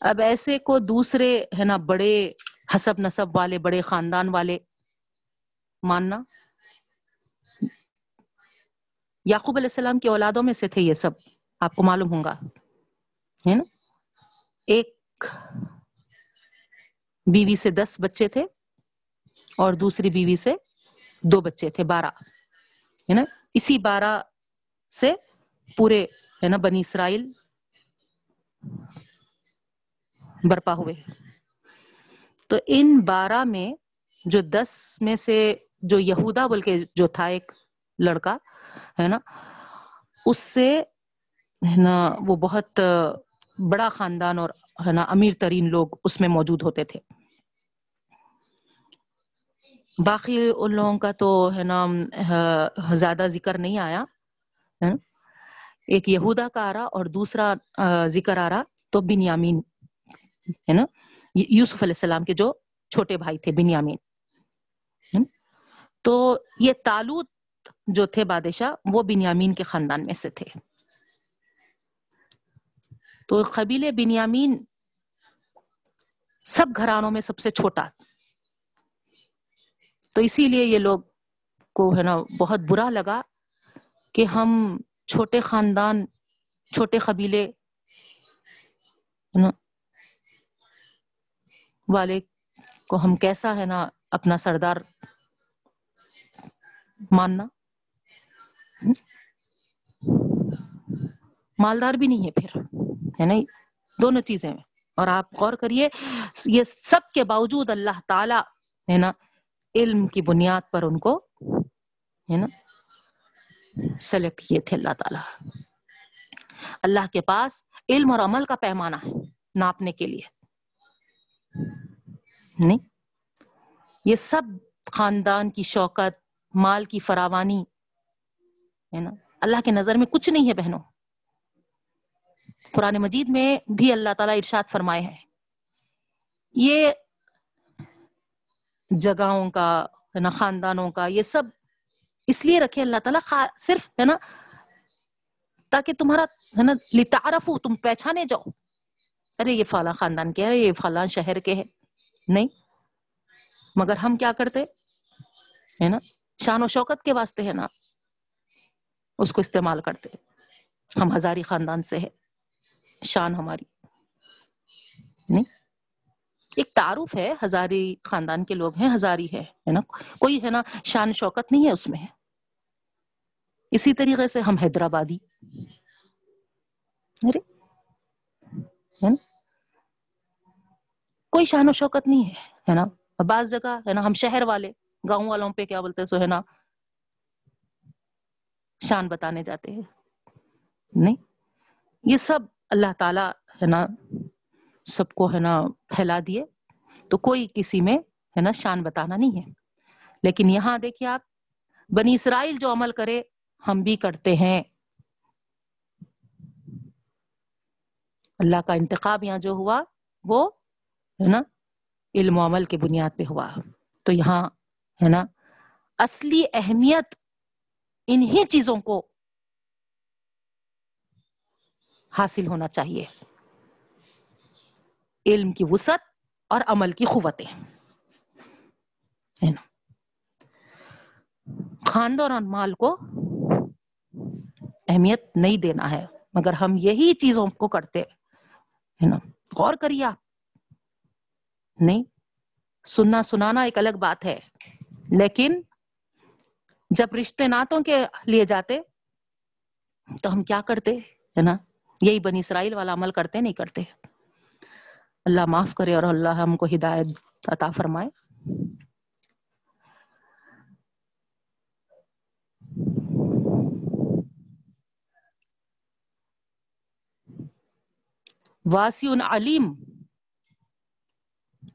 اب ایسے کو دوسرے ہے نا بڑے حسب نصب والے، بڑے خاندان والے ماننا۔ یعقوب علیہ السلام کی اولادوں میں سے تھے یہ سب، آپ کو معلوم ہوں گا۔ ہے نا؟ ایک بیوی سے دس بچے تھے اور دوسری بیوی سے دو بچے تھے، بارہ۔ ہے نا؟ اسی بارہ سے پورے، ہے نا، بنی اسرائیل برپا ہوئے۔ تو ان بارہ میں جو دس میں سے جو یہودا بول کے جو تھا ایک لڑکا، ہے نا، اس سے، ہے نا، وہ بہت بڑا خاندان اور، ہے نا، امیر ترین لوگ اس میں موجود ہوتے تھے۔ باقی ان لوگوں کا تو، ہے نا زیادہ ذکر نہیں آیا ایک یہودا کا آ رہا اور دوسرا ذکر آ رہا تو بنیامین، ہے نا؟ یوسف علیہ السلام کے جو چھوٹے بھائی تھے، بنیامین تو یہ تالوت جو تھے بادشاہ، وہ بنیامین کے خاندان میں سے تھے۔ تو قبیل بنیامین سب گھرانوں میں سب سے چھوٹا۔ تو اسی لیے یہ لوگ کو، ہے نا، بہت برا لگا کہ ہم چھوٹے خاندان، چھوٹے قبیلے والے کو ہم کیسا ہے نا اپنا سردار ماننا؟ مالدار بھی نہیں ہے پھر، ہے نا؟ دونوں چیزیں اور آپ غور کریے، یہ سب کے باوجود اللہ تعالی، ہے نا، علم کی بنیاد پر ان کو، ہے نا سلیکٹ کیے تھے اللہ تعالی۔ اللہ کے پاس علم اور عمل کا پیمانہ ہے، ناپنے کے لیے۔ نہیں، یہ سب خاندان کی شوکت، مال کی فراوانی، ہے نا؟ اللہ کے نظر میں کچھ نہیں ہے بہنوں۔ قرآن مجید میں بھی اللہ تعالیٰ ارشاد فرمائے ہیں۔ یہ جگہوں کا، ہے نا، خاندانوں کا، یہ سب اس لیے رکھے اللہ تعالیٰ صرف، ہے نا، تاکہ تمہارا، ہے نا لتعارف ہو تم پہچانے جاؤ۔ ارے، یہ فلاں خاندان کے ہے یہ فلاں شہر کے ہے نہیں۔ مگر ہم کیا کرتے؟ ہے نا، شان و شوکت کے واسطے، ہے نا، اس کو استعمال کرتے۔ ہم ہزاری خاندان سے ہے شان ہماری۔ نہیں۔ ایک تعارف ہے، ہزاری خاندان کے لوگ ہیں، ہزاری ہے نا؟ کوئی ہے نا، شان شوکت نہیں ہے اس میں۔ اسی طریقے سے ہم حیدرآبادی۔ ارے کوئی شان و شوکت نہیں ہے نا؟ بعض جگہ، ہے نا، ہم شہر والے، گاؤں والوں پہ کیا بولتے سو، ہے نا؟ شان بتانے جاتے ہیں۔ نہیں، یہ سب اللہ تعالی، ہے نا سب کو ہے نا پھیلا دیے، تو کوئی کسی میں ہے نا شان بتانا نہیں ہے۔ لیکن یہاں دیکھیے آپ، بنی اسرائیل جو عمل کرے، ہم بھی کرتے ہیں۔ اللہ کا انتخاب یہاں جو ہوا، وہ ہے نا علم و عمل کے بنیاد پہ ہوا۔ تو یہاں ہے نا اصلی اہمیت انہی چیزوں کو حاصل ہونا چاہیے۔ علم کی وسعت اور عمل کی قوتیں۔ خاندان اور مال کو اہمیت نہیں دینا ہے، مگر ہم یہی چیزوں کو کرتے ہے نا؟ غور کریے آپ۔ نہیں، سننا سنانا ایک الگ بات ہے، لیکن جب رشتے ناتوں کے لیے جاتے تو ہم کیا کرتے؟ ہے نا؟ یہی بنی اسرائیل والا عمل کرتے، نہیں کرتے۔ اللہ معاف کرے اور اللہ ہم کو ہدایت عطا فرمائے۔ واسی علیم۔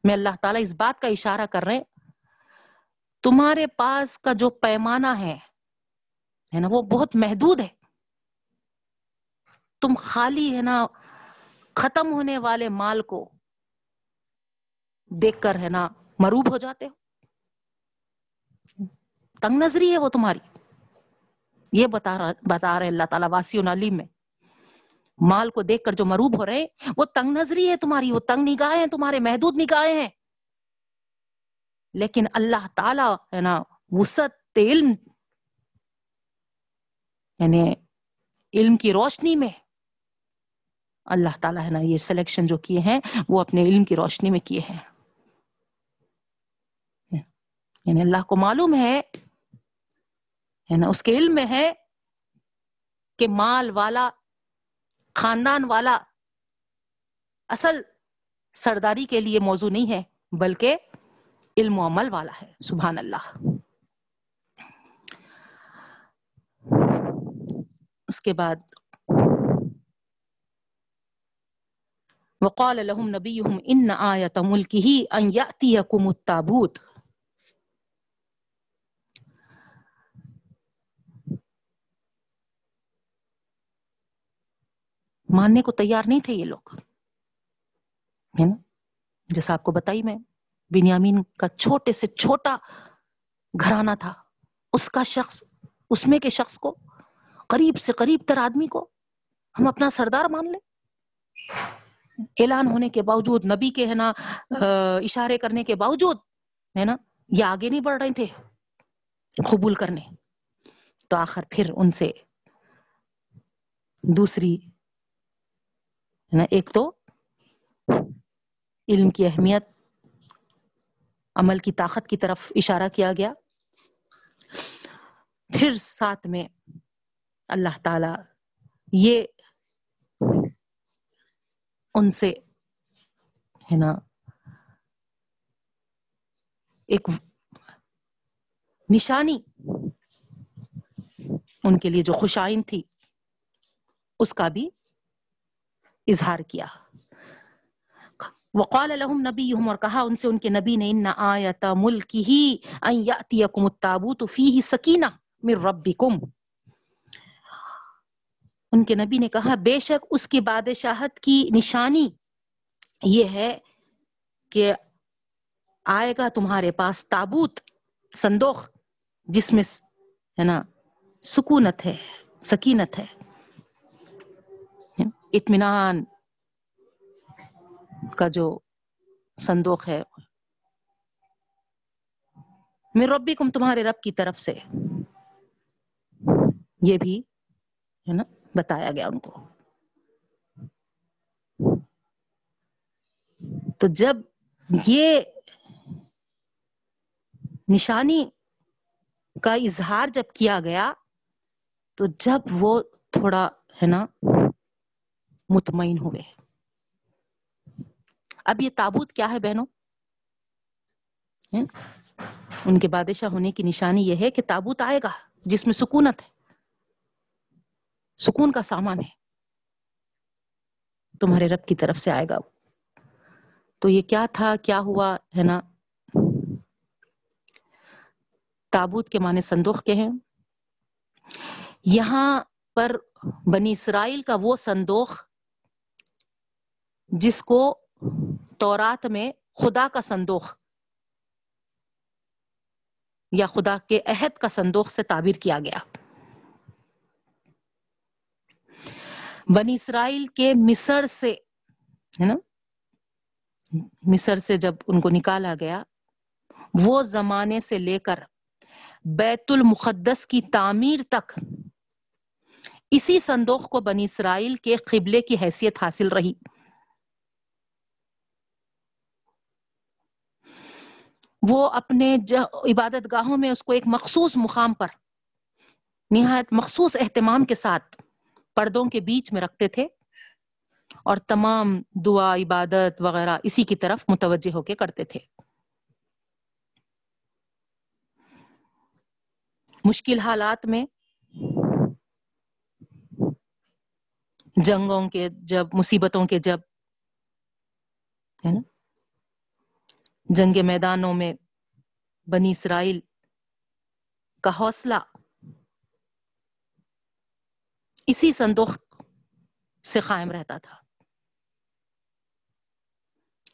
میں اللہ تعالیٰ اس بات کا اشارہ کر رہے تمہارے پاس کا جو پیمانہ ہے نا، وہ بہت محدود ہے۔ تم خالی، ہے نا، ختم ہونے والے مال کو دیکھ کر ہے نا، مروب ہو جاتے ہو۔ تنگ نظری ہے وہ تمہاری۔ یہ بتا رہا، بتا رہے اللہ تعالیٰ واسی علیم میں۔ مال کو دیکھ کر جو مروب ہو رہے وہ تنگ نظری ہے تمہاری۔ وہ تنگ نگاہیں ہیں تمہارے، محدود نگاہیں ہیں۔ لیکن اللہ تعالی ہے نا وسط علم یعنی علم کی روشنی میں۔ اللہ تعالیٰ ہے نا، یہ سلیکشن جو کیے ہیں، وہ اپنے علم کی روشنی میں کیے ہیں۔ یعنی اللہ کو معلوم ہے نا اس کے علم میں ہے کہ مال والا، خاندان والا اصل سرداری کے لیے موضوع نہیں ہے، بلکہ علم و عمل والا ہے۔ سبحان اللہ۔ اس کے بعد، وقال لهم نبيهم ان آیت ملکه ان یاتیکم التابوت۔ ماننے کو تیار نہیں تھے یہ لوگ، ہے نا؟ جیسا آپ کو بتائی میں، بنیامین کا چھوٹے سے چھوٹا گھرانہ تھا۔ اس کا شخص، اس میں کے شخص کو، قریب سے قریب تر آدمی کو ہم اپنا سردار مان لیں۔ اعلان ہونے کے باوجود، نبی کے، ہے نا اشارے کرنے کے باوجود، ہے نا، یہ آگے نہیں بڑھ رہے تھے قبول کرنے۔ تو آخر پھر ان سے دوسری ہے نا؟ ایک تو علم کی اہمیت، عمل کی طاقت کی طرف اشارہ کیا گیا۔ پھر ساتھ میں اللہ تعالی یہ ان سے ہے نا، ایک نشانی ان کے لیے جو خوشائن تھی، اس کا بھی اظہار کیا۔ وقال لهم نبيهم اور کہا ان سے ان کے نبی نے، ان آیت ملکه ان یاتیکم التابوت فیہ سکینہ من ربکم. ان کے نبی نے کہا، بے شک اس کی بادشاہت کی نشانی یہ ہے کہ آئے گا تمہارے پاس تابوت، صندوق، جس میں ہے نا، سکونت ہے، سکینت ہے۔ اطمینان کا جو صندوق ہے۔ میں ربی کم تمہارے رب کی طرف سے۔ یہ بھی ہے نا، بتایا گیا ان کو۔ تو جب یہ نشانی کا اظہار جب کیا گیا، تو جب وہ تھوڑا ہے نا مطمئن ہوئے۔ اب یہ تابوت کیا ہے بہنوں؟ ان کے بادشاہ ہونے کی نشانی یہ ہے کہ تابوت آئے گا، جس میں سکونت ہے۔ سکون کا سامان ہے۔ تمہارے رب کی طرف سے آئے گا۔ تو یہ کیا تھا؟ کیا ہوا؟ ہے نا؟ تابوت کے معنی صندوق کے ہیں۔ یہاں پر بنی اسرائیل کا وہ صندوق جس کو تورات میں خدا کا صندوق یا خدا کے عہد کا صندوق سے تعبیر کیا گیا۔ بنی اسرائیل کے مصر سے، ہے نا؟ مصر سے جب ان کو نکالا گیا، وہ زمانے سے لے کر بیت المقدس کی تعمیر تک اسی صندوق کو بنی اسرائیل کے قبلے کی حیثیت حاصل رہی۔ وہ اپنے عبادت گاہوں میں اس کو ایک مخصوص مقام پر، نہایت مخصوص اہتمام کے ساتھ پردوں کے بیچ میں رکھتے تھے اور تمام دعا، عبادت وغیرہ اسی کی طرف متوجہ ہو کے کرتے تھے۔ مشکل حالات میں جنگوں کے جب، مصیبتوں کے جب، ہے نا؟ جنگ میدانوں میں بنی اسرائیل کا حوصلہ اسی صندوق سے قائم رہتا تھا۔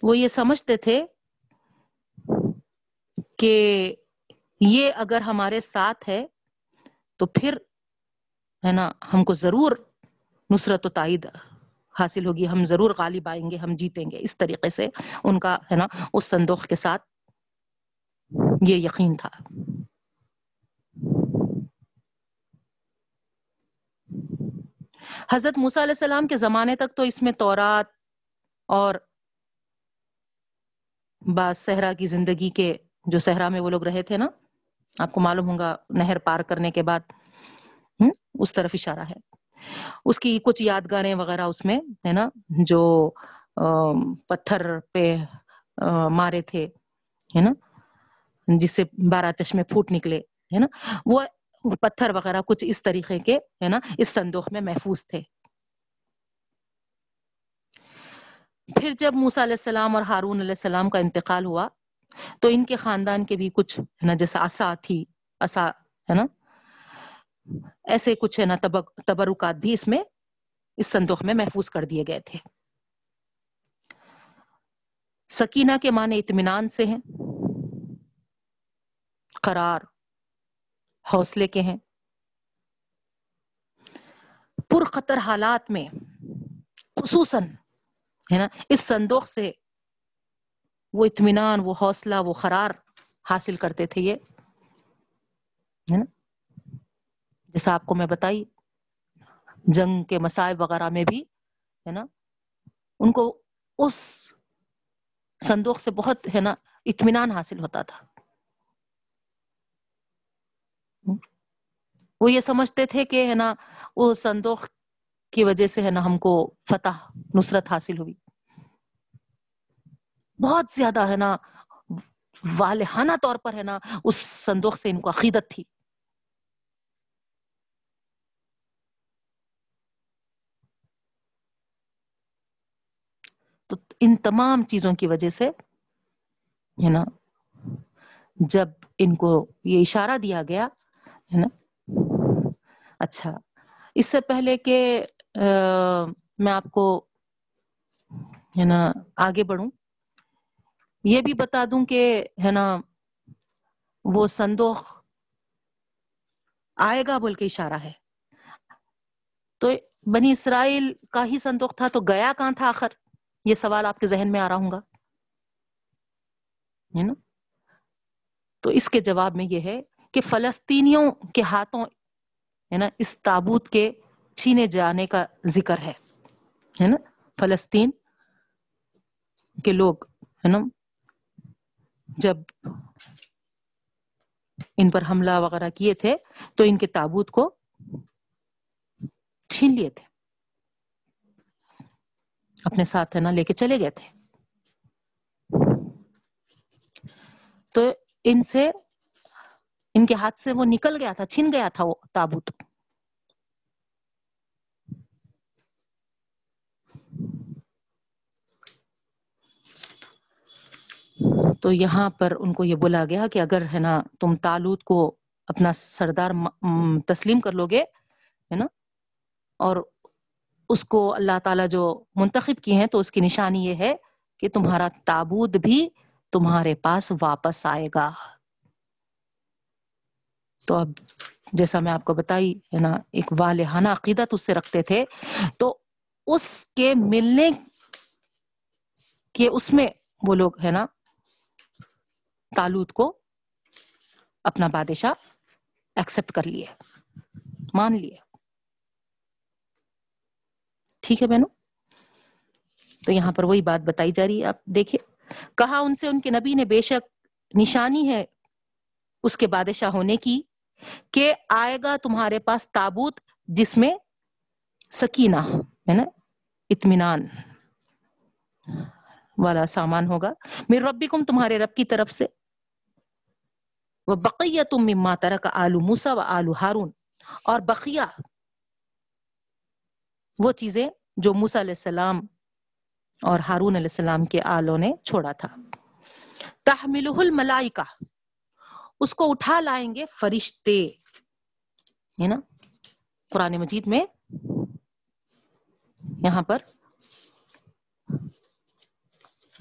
وہ یہ سمجھتے تھے کہ یہ اگر ہمارے ساتھ ہے تو پھر ہے نا ہم کو ضرور نصرت و تائید حاصل ہوگی، ہم ضرور غالب آئیں گے، ہم جیتیں گے۔ اس طریقے سے ان کا، ہے نا، اس صندوق کے ساتھ یہ یقین تھا۔ حضرت موسیٰ علیہ السلام کے زمانے تک تو اس میں تورات اور بعض صحرا کی زندگی کے جو صحرا میں وہ لوگ رہے تھے نا، آپ کو معلوم ہوگا نہر پار کرنے کے بعد اس طرف اشارہ ہے۔ اس کی کچھ یادگاریں وغیرہ اس میں، ہے نا، جو پتھر پہ مارے تھے، ہے نا، جس سے بارہ چشمے پھوٹ نکلے، ہے نا، وہ پتھر وغیرہ کچھ اس طریقے کے، ہے نا، اس صندوق میں محفوظ تھے۔ پھر جب موسا علیہ السلام اور ہارون علیہ السلام کا انتقال ہوا، تو ان کے خاندان کے بھی کچھ، ہے نا جیسا آسا تھی، آسا، ہے نا ایسے کچھ ہے نا تبرکات بھی اس میں اس صندوق میں محفوظ کر دیے گئے تھے۔ سکینہ کے معنی اطمینان سے ہیں۔ قرار، حوصلے کے ہیں۔ پر خطر حالات میں خصوصاً ہے نا اس صندوق سے وہ اطمینان، وہ حوصلہ، وہ قرار حاصل کرتے تھے یہ۔ ہے نا؟ جیسا آپ کو میں بتائی، جنگ کے مسائب وغیرہ میں بھی، ہے نا؟ ان کو اس صندوق سے بہت، ہے نا، اطمینان حاصل ہوتا تھا۔ وہ یہ سمجھتے تھے کہ، ہے نا، وہ صندوق کی وجہ سے، ہے نا، ہم کو فتح، نصرت حاصل ہوئی۔ بہت زیادہ، ہے نا، والہانہ طور پر، ہے نا، اس صندوق سے ان کو عقیدت تھی تو ان تمام چیزوں کی وجہ سے، ہے نا، جب ان کو یہ اشارہ دیا گیا، ہے نا اچھا اس سے پہلے کہ میں آپ کو، ہے نا، آگے بڑھوں، یہ بھی بتا دوں کہ، ہے نا، وہ صندوق آئے گا بول کے اشارہ ہے۔ تو بنی اسرائیل کا ہی صندوق تھا تو گیا کہاں تھا آخر؟ یہ سوال آپ کے ذہن میں آ رہا ہوں گا؟ ہے نا تو اس کے جواب میں یہ ہے کہ فلسطینیوں کے ہاتھوں، ہے نا، اس تابوت کے چھینے جانے کا ذکر ہے ہے نا؟ فلسطین کے لوگ، ہے نا، جب ان پر حملہ وغیرہ کیے تھے تو ان کے تابوت کو چھین لیے تھے۔ اپنے ساتھ ہے نا، لے کے چلے گئے تھے۔ تو ان سے، ان کے ہاتھ سے وہ نکل گیا تھا، چھن گیا تھا وہ تابوت۔ تو یہاں پر ان کو یہ بولا گیا کہ اگر ہے نا تم تالوت کو اپنا سردار تسلیم کر لو گے، ہے نا، اور اس کو اللہ تعالیٰ جو منتخب کی ہیں تو اس کی نشانی یہ ہے کہ تمہارا تابوت بھی تمہارے پاس واپس آئے گا۔ تو اب جیسا میں آپ کو بتائی، ہے نا، ایک والہانہ عقیدت اس سے رکھتے تھے۔ تو اس کے ملنے کے اس میں وہ لوگ، ہے نا، تالوت کو اپنا بادشاہ ایکسپٹ کر لیے، مان لیے۔ ٹھیک ہے بہنوں؟ تو یہاں پر وہی بات بتائی جا رہی ہے۔ آپ دیکھیے، کہا ان سے ان کے نبی نے بے شک نشانی ہے اس کے بادشاہ ہونے کی کہ آئے گا تمہارے پاس تابوت جس میں سکینہ، ہے نا؟ اطمینان والا سامان ہوگا۔ میرے ربی کم تمہارے رب کی طرف سے۔ وہ بقیہ تم مما ترک آلو موسا و آلو ہارون۔ اور بقیہ وہ چیزیں جو موسا علیہ السلام اور ہارون علیہ السلام کے آلوں نے چھوڑا تھا۔ تحمل الملائکہ، اس کو اٹھا لائیں گے فرشتے، ہے نا؟ قرآن مجید میں یہاں پر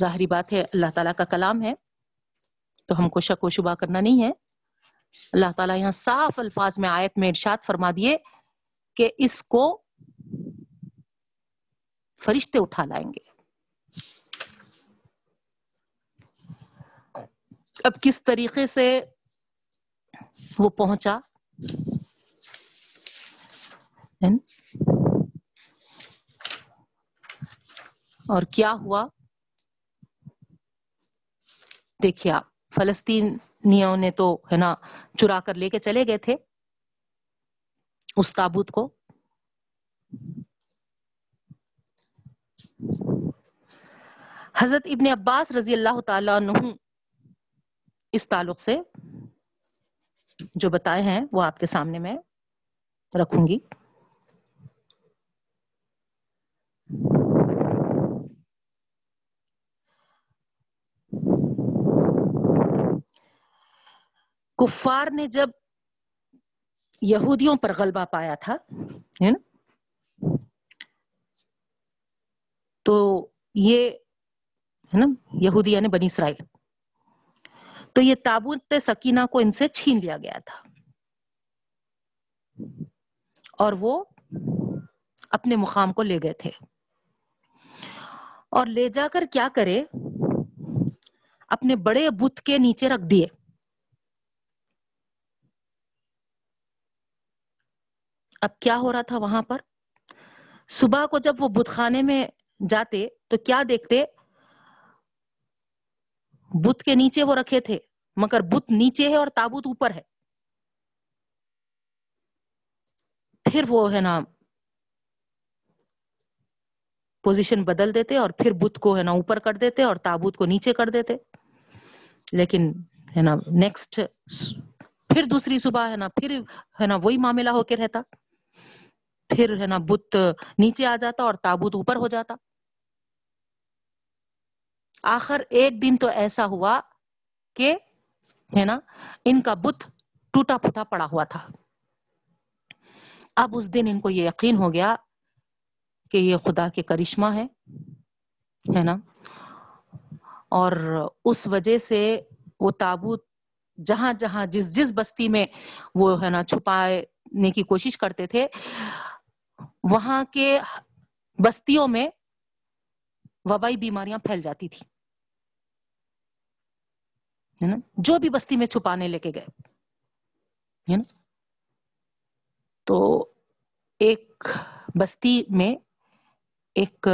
ظاہری بات ہے، اللہ تعالیٰ کا کلام ہے، تو ہم کو شک و شبہ کرنا نہیں ہے۔ اللہ تعالیٰ یہاں صاف الفاظ میں آیت میں ارشاد فرما دیے کہ اس کو فرشتے اٹھا لائیں گے۔ اب کس طریقے سے وہ پہنچا؟ اور کیا ہوا؟ دیکھیے آپ، فلسطینیوں نے تو ہے نا چرا کر لے کے چلے گئے تھے۔ اس تابوت کو۔ حضرت ابن عباس رضی اللہ تعالیٰ عنہ اس تعلق سے جو بتائے ہیں وہ آپ کے سامنے میں رکھوں گی۔ کفار نے جب یہودیوں پر غلبہ پایا تھا تو یہ ہے نا یہودی یعنی بنی اسرائیل۔ تو یہ تابوت سکینہ کو ان سے چھین لیا گیا تھا۔ اور وہ اپنے مقام کو لے گئے تھے۔ اور لے جا کر کیا کرے؟ اپنے بڑے بت کے نیچے رکھ دیے۔ اب کیا ہو رہا تھا وہاں پر؟ صبح کو جب وہ بت خانے میں جاتے تو کیا دیکھتے؟ بت کے نیچے وہ رکھے تھے، مگر بت نیچے ہے اور تابوت اوپر ہے۔ پھر وہ ہے نا پوزیشن بدل دیتے اور پھر بت کو ہے نا اوپر کر دیتے اور تابوت کو نیچے کر دیتے۔ لیکن ہے نا نیکسٹ پھر دوسری صبح ہے نا، پھر ہے نا وہی معاملہ ہو کے رہتا۔ پھر ہے نا بت نیچے آ جاتا اور تابوت اوپر ہو جاتا۔ آخر ایک دن تو ایسا ہوا کہ، ہے نا، ان کا بت ٹوٹا پھوٹا پڑا ہوا تھا۔ اب اس دن ان کو یہ یقین ہو گیا کہ یہ خدا کے کرشمہ ہے ہے نا۔ اور اس وجہ سے وہ تابوت جہاں جہاں جس جس بستی میں وہ، ہے نا، چھپانے کی کوشش کرتے تھے، وہاں کے بستیوں میں وبائی بیماریاں پھیل جاتی تھی نا؟ جو بھی بستی میں چھپانے لے کے گئے، ہے نا؟ تو ایک بستی میں ایک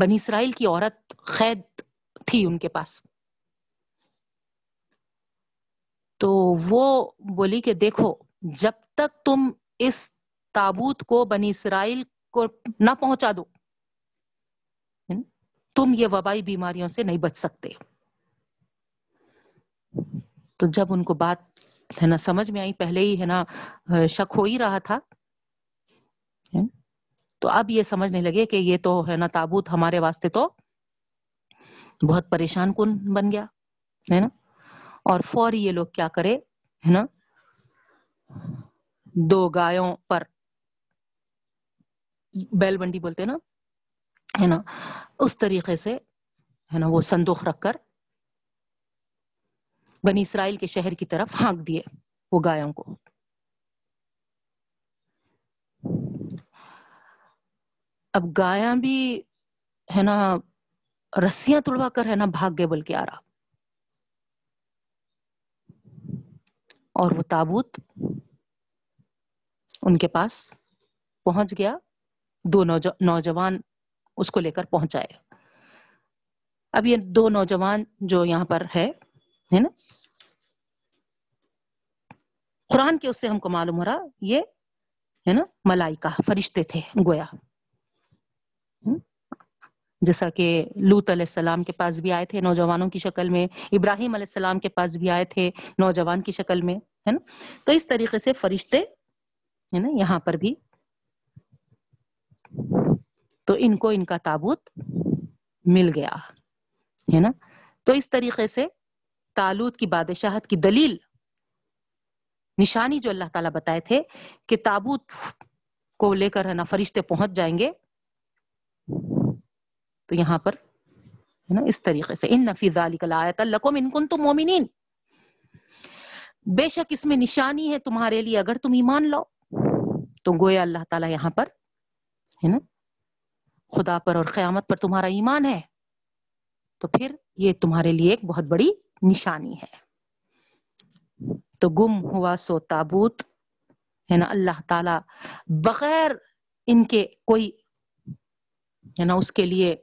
بنی اسرائیل کی عورت قید تھی ان کے پاس۔ تو وہ بولی کہ دیکھو، جب تک تم اس تابوت کو بنی اسرائیل کو نہ پہنچا دو تم یہ وبائی بیماریوں سے نہیں بچ سکتے۔ تو جب ان کو بات ہے نا سمجھ میں آئی، پہلے ہی ہے نا شک ہو ہی رہا تھا۔ تو اب یہ سمجھنے لگے کہ یہ تو ہے نا تابوت ہمارے واسطے تو بہت پریشان کن بن گیا، ہے نا۔ اور فوری یہ لوگ کیا کرے، ہے نا، دو گایوں پر بیل بنڈی بولتے نا، ہے نا، اس طریقے سے، ہے نا، وہ سندوخ رکھ کر بنی اسرائیل کے شہر کی طرف ہانک دیے وہ گایوں کو۔ اب گایا بھی ہے نا، رسیاں توڑوا کر ہے نا بھاگ گئے بول کے آ رہا اور وہ تابوت ان کے پاس پہنچ گیا۔ دو نوجوان اس کو لے کر پہنچائے اب یہ دو نوجوان جو یہاں پر ہے نا؟ قرآن کے اس سے ہم کو معلوم ہو رہا، یہ ہے نا، ملائکہ، فرشتے تھے گویا۔ جیسا کہ لوت علیہ السلام کے پاس بھی آئے تھے، نوجوانوں کی شکل میں، ابراہیم علیہ السلام کے پاس بھی آئے تھے، نوجوان کی شکل میں، ہے نا؟ تو اس طریقے سے فرشتے، ہے نا، یہاں پر بھی۔ تو ان کو ان کا تابوت مل گیا، ہے نا؟ تو اس طریقے سے تالوت کی بادشاہت کی دلیل نشانی جو اللہ تعالیٰ بتائے تھے کہ تابوت کو لے کر ہے نا فرشتے پہنچ جائیں گے، تو یہاں پر ہے نا اس طریقے سے، ان نفیز الکم ان کن تم مومنین۔ بے شک اس میں نشانی ہے تمہارے لیے اگر تم ایمان لو تو گویا اللہ تعالیٰ یہاں پر ہے نا خدا پر اور قیامت پر تمہارا ایمان ہے۔ تو پھر یہ تمہارے لیے ایک بہت بڑی نشانی ہے۔ تو گم ہوا سو تابوت، ہے نا، اللہ تعالی بغیر ان کے کوئی، ہے نا، اس کے لیے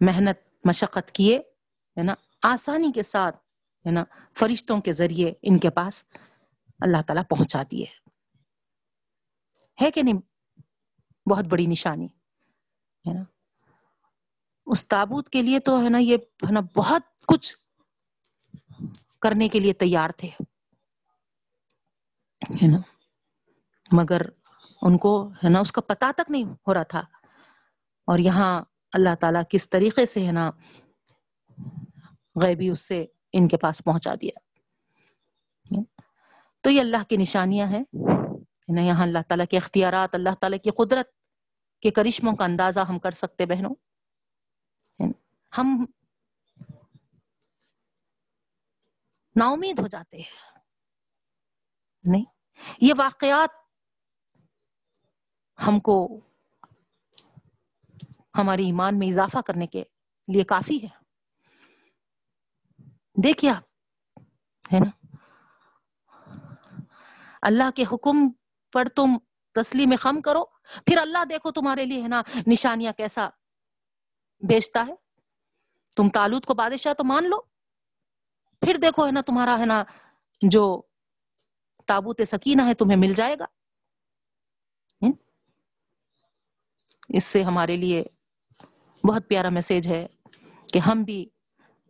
محنت، مشقت کیے، ہے نا، آسانی کے ساتھ، ہے نا، فرشتوں کے ذریعے ان کے پاس اللہ تعالیٰ پہنچا دیے۔ ہے کہ نہیں؟ بہت بڑی نشانی، ہے نا۔ اس تابوت کے لیے تو ہے نا یہ ہے نا بہت کچھ کرنے کے لیے تیار تھے، ہے نا؟ مگر ان کو ہے نا اس کا پتا تک نہیں ہو رہا تھا۔ اور یہاں اللہ تعالیٰ کس طریقے سے ہے نا غیبی اس سے ان کے پاس پہنچا دیا۔ تو یہ اللہ کی نشانیاں ہیں۔ یہاں اللہ تعالیٰ کے اختیارات، اللہ تعالیٰ کی قدرت کے کرشموں کا اندازہ ہم کر سکتے بہنوں۔ ہم نا امید ہو جاتے ہیں۔ نہیں، یہ واقعات ہم کو ہماری ایمان میں اضافہ کرنے کے لیے کافی ہے دیکھیے آپ، ہے نا؟ اللہ کے حکم پر تم تسلیم خم کرو، پھر اللہ دیکھو تمہارے لیے ہے نا نشانیاں کیسا بیچتا ہے۔ تم تالوت کو بادشاہ تو مان لو۔ پھر دیکھو ہے نا تمہارا ہے نا جو تابوت سکینہ ہے تمہیں مل جائے گا۔ اس سے ہمارے لیے بہت پیارا میسج ہے کہ ہم بھی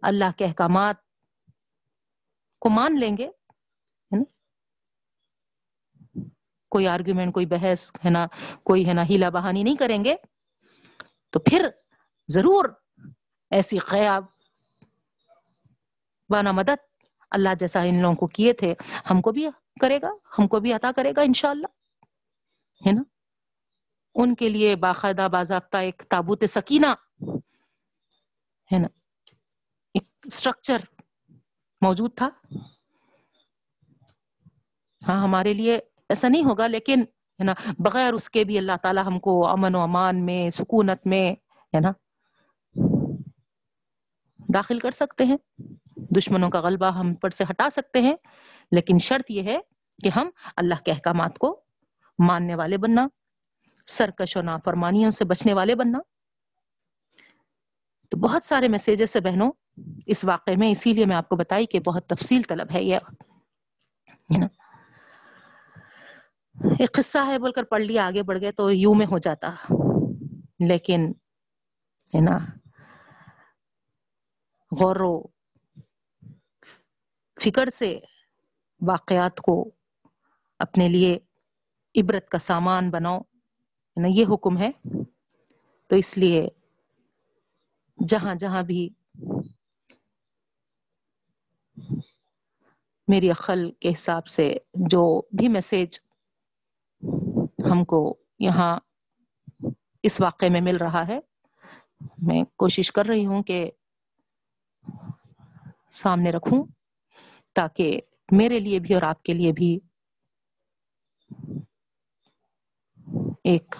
اللہ کے احکامات کو مان لیں گے۔ کوئی آرگیومنٹ کوئی بحث، ہے نا، کوئی ہے نا ہیلا بہانی نہیں کریں گے۔ تو پھر ضرور ایسی قیاب بانا مدد اللہ جیسا ان لوگوں کو کیے تھے، ہم کو بھی کرے گا، ہم کو بھی عطا کرے گا انشاءاللہ، ہے نا؟ ان کے لیے باقاعدہ باضابطہ ایک تابوت سکینہ، ہے نا؟ ایک اسٹرکچر موجود تھا۔ ہاں ہمارے لیے ایسا نہیں ہوگا، لیکن، ہے نا؟ بغیر اس کے بھی اللہ تعالی ہم کو امن و امان میں، سکونت میں، ہے نا؟ داخل کر سکتے ہیں۔ دشمنوں کا غلبہ ہم پر سے ہٹا سکتے ہیں، لیکن شرط یہ ہے کہ ہم اللہ کے احکامات کو ماننے والے بننا، سرکش و نافرمانیوں سے بچنے والے بننا۔ تو بہت سارے میسیجز سے بہنوں، اس واقعے میں اسی لیے میں آپ کو بتائی کہ بہت تفصیل طلب ہے یہ۔ نا؟ ایک قصہ ہے، بول کر پڑھ لیا، آگے بڑھ گئے تو یوں میں ہو جاتا۔ لیکن، ہے نا؟ غور و فکر سے واقعات کو اپنے لیے عبرت کا سامان بناؤ نا یہ حکم ہے۔ تو اس لیے جہاں جہاں بھی میری عقل کے حساب سے جو بھی میسج ہم کو یہاں اس واقعے میں مل رہا ہے، میں کوشش کر رہی ہوں کہ سامنے رکھوں تاکہ میرے لیے بھی اور آپ کے لیے بھی ایک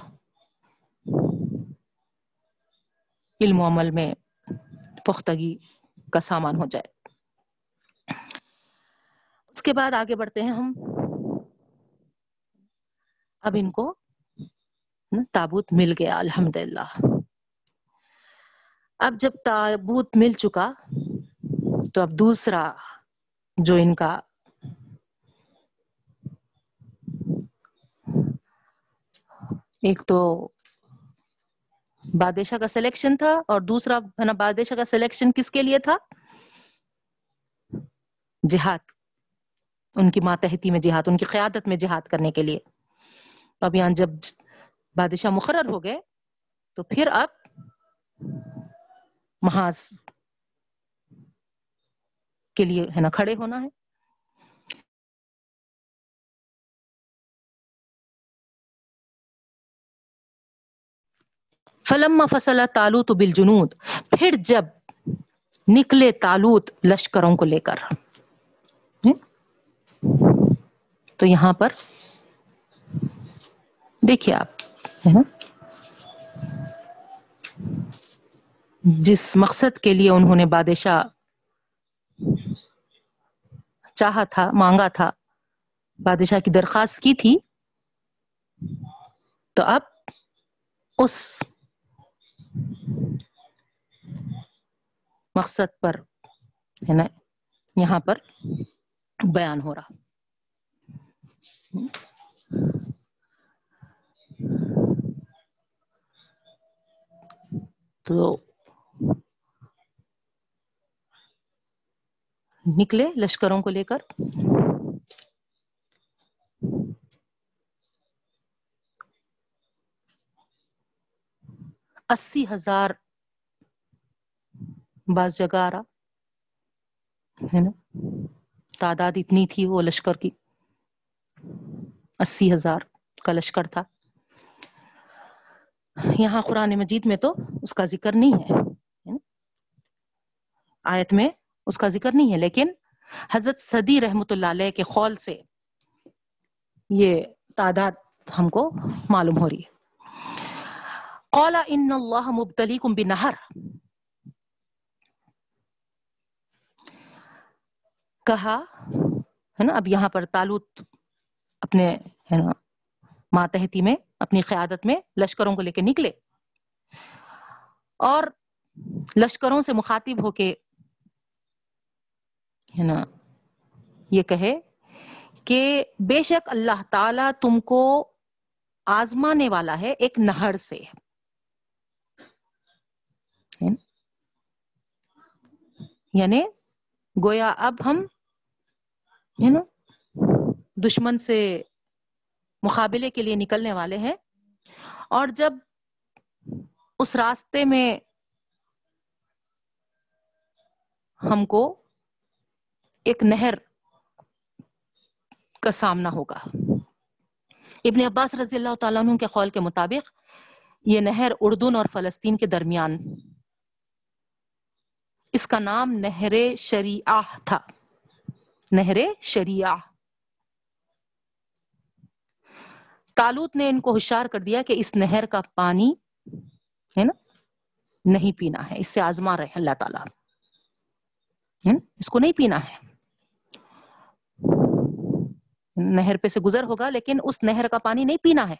علم و عمل میں پختگی کا سامان ہو جائے۔ اس کے بعد آگے بڑھتے ہیں ہم۔ اب ان کو تابوت مل گیا الحمد للہ اب جب تابوت مل چکا تو اب دوسرا جو ان کا ایک تو بادشاہ کا سلیکشن تھا اور دوسرا ہے نا بادشاہ کا سلیکشن کس کے لیے تھا؟ جہاد، ان کی ماتحتی میں جہاد، ان کی قیادت میں جہاد کرنے کے لیے۔ اب یہاں جب بادشاہ مقرر ہو گئے تو پھر اب محاذ کے لیے ہے نا کھڑے ہونا ہے۔ فلم فصل تالوت بل جنوت پھر جب نکلے تالوت لشکروں کو لے کر۔ تو یہاں پر دیکھیے آپ جس مقصد کے لیے انہوں نے بادشاہ چاہا تھا، مانگا تھا۔ بادشاہ کی درخواست کی تھی۔ تو اب اس مقصد پر، ہے نا، یہاں پر بیان ہو رہا۔ تو نکلے لشکروں کو لے کر۔ اسی ہزار بعض جگہ آ رہا، ہے نا؟ تعداد اتنی تھی وہ لشکر کی۔ اسی ہزار کا لشکر تھا۔ یہاں قرآن مجید میں تو اس کا ذکر نہیں ہے آیت میں اس کا ذکر نہیں ہے، لیکن حضرت صدی رحمت اللہ علیہ کے خول سے یہ تعداد ہم کو معلوم ہو رہی ہے۔ قال ان اللہ مبتلیکم بنہر۔ کہا، ہے نا، اب یہاں پر تالوت اپنے، ہے نا، ماتحتی میں، اپنی قیادت میں لشکروں کو لے کے نکلے۔ اور لشکروں سے مخاطب ہو کے ہے نا؟ یہ کہے کہ بے شک اللہ تعالی تم کو آزمانے والا ہے ایک نہر سے۔ یعنی گویا اب ہم ہے نا دشمن سے مقابلے کے لیے نکلنے والے ہیں اور جب اس راستے میں ہم کو ایک نہر کا سامنا ہوگا۔ ابن عباس رضی اللہ تعالیٰ عنہ کے قول کے مطابق یہ نہر اردن اور فلسطین کے درمیان۔ اس کا نام نہر شریعہ تھا۔ نہر شریعہ۔ تالوت نے ان کو ہوشیار کر دیا کہ اس نہر کا پانی ہے نا، نہیں پینا ہے، اس سے آزما رہے اللہ تعالیٰ۔ اس کو نہیں پینا ہے۔ نہر پہ سے گزر ہوگا، لیکن اس نہر کا پانی نہیں پینا ہے۔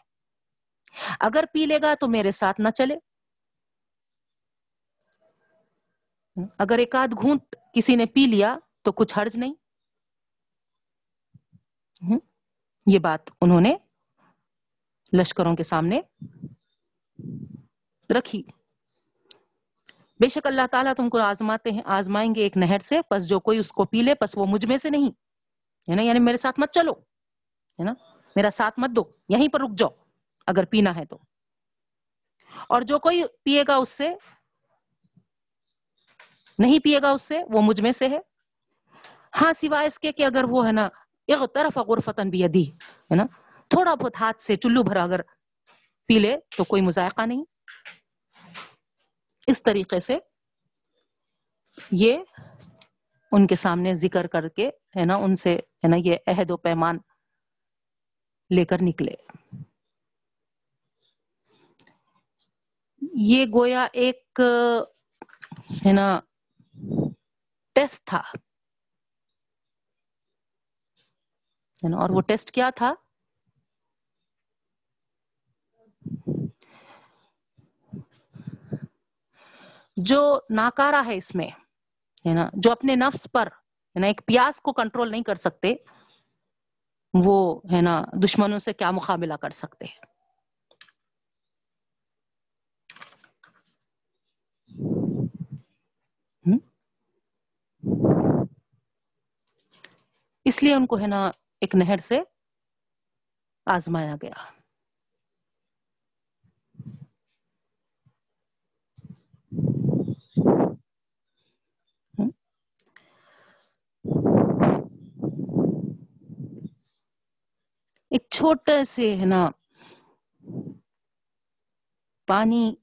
اگر پی لے گا تو میرے ساتھ نہ چلے۔ اگر ایک آدھ گھونٹ کسی نے پی لیا تو کچھ حرج نہیں۔ یہ بات انہوں نے لشکروں کے سامنے رکھی۔ بے شک اللہ تعالیٰ تم کو آزماتے ہیں، آزمائیں گے ایک نہر سے، پس جو کوئی اس کو پی لے، پس وہ مجھ میں سے نہیں۔ ہے نا؟ یعنی میرے ساتھ مت چلو، ہے نا؟ میرا ساتھ مت دو، یہیں پر رک جاؤ، اگر پینا ہے تو۔ اور جو کوئی پیے گا اس سے، نہیں پیے گا اس سے، وہ مجھ میں سے ہے۔ ہاں سوائے اس کے کہ اگر وہ، ہے نا ایک طرف غرفتن بھی ادی ہے نا؟ تھوڑا بہت ہاتھ سے چلو بھرا اگر پی لے تو کوئی مذائقہ نہیں۔ اس طریقے سے یہ ان کے سامنے ذکر کر کے، ہے نا، ان سے، ہے نا، یہ عہد و پیمان لے کر نکلے۔ یہ گویا ایک، ہے نا، ٹیسٹ تھا۔ اور وہ ٹیسٹ کیا تھا؟ جو ناکارا ہے اس میں۔ ہے نا، جو اپنے نفس پر، ہے نا، ایک پیاس کو کنٹرول نہیں کر سکتے، وہ، ہے نا، دشمنوں سے کیا مقابلہ کر سکتے ہیں؟ اس لیے ان کو، ہے نا، ایک نہر سے آزمایا گیا۔ ایک چھوٹے سے ہے نا، پانی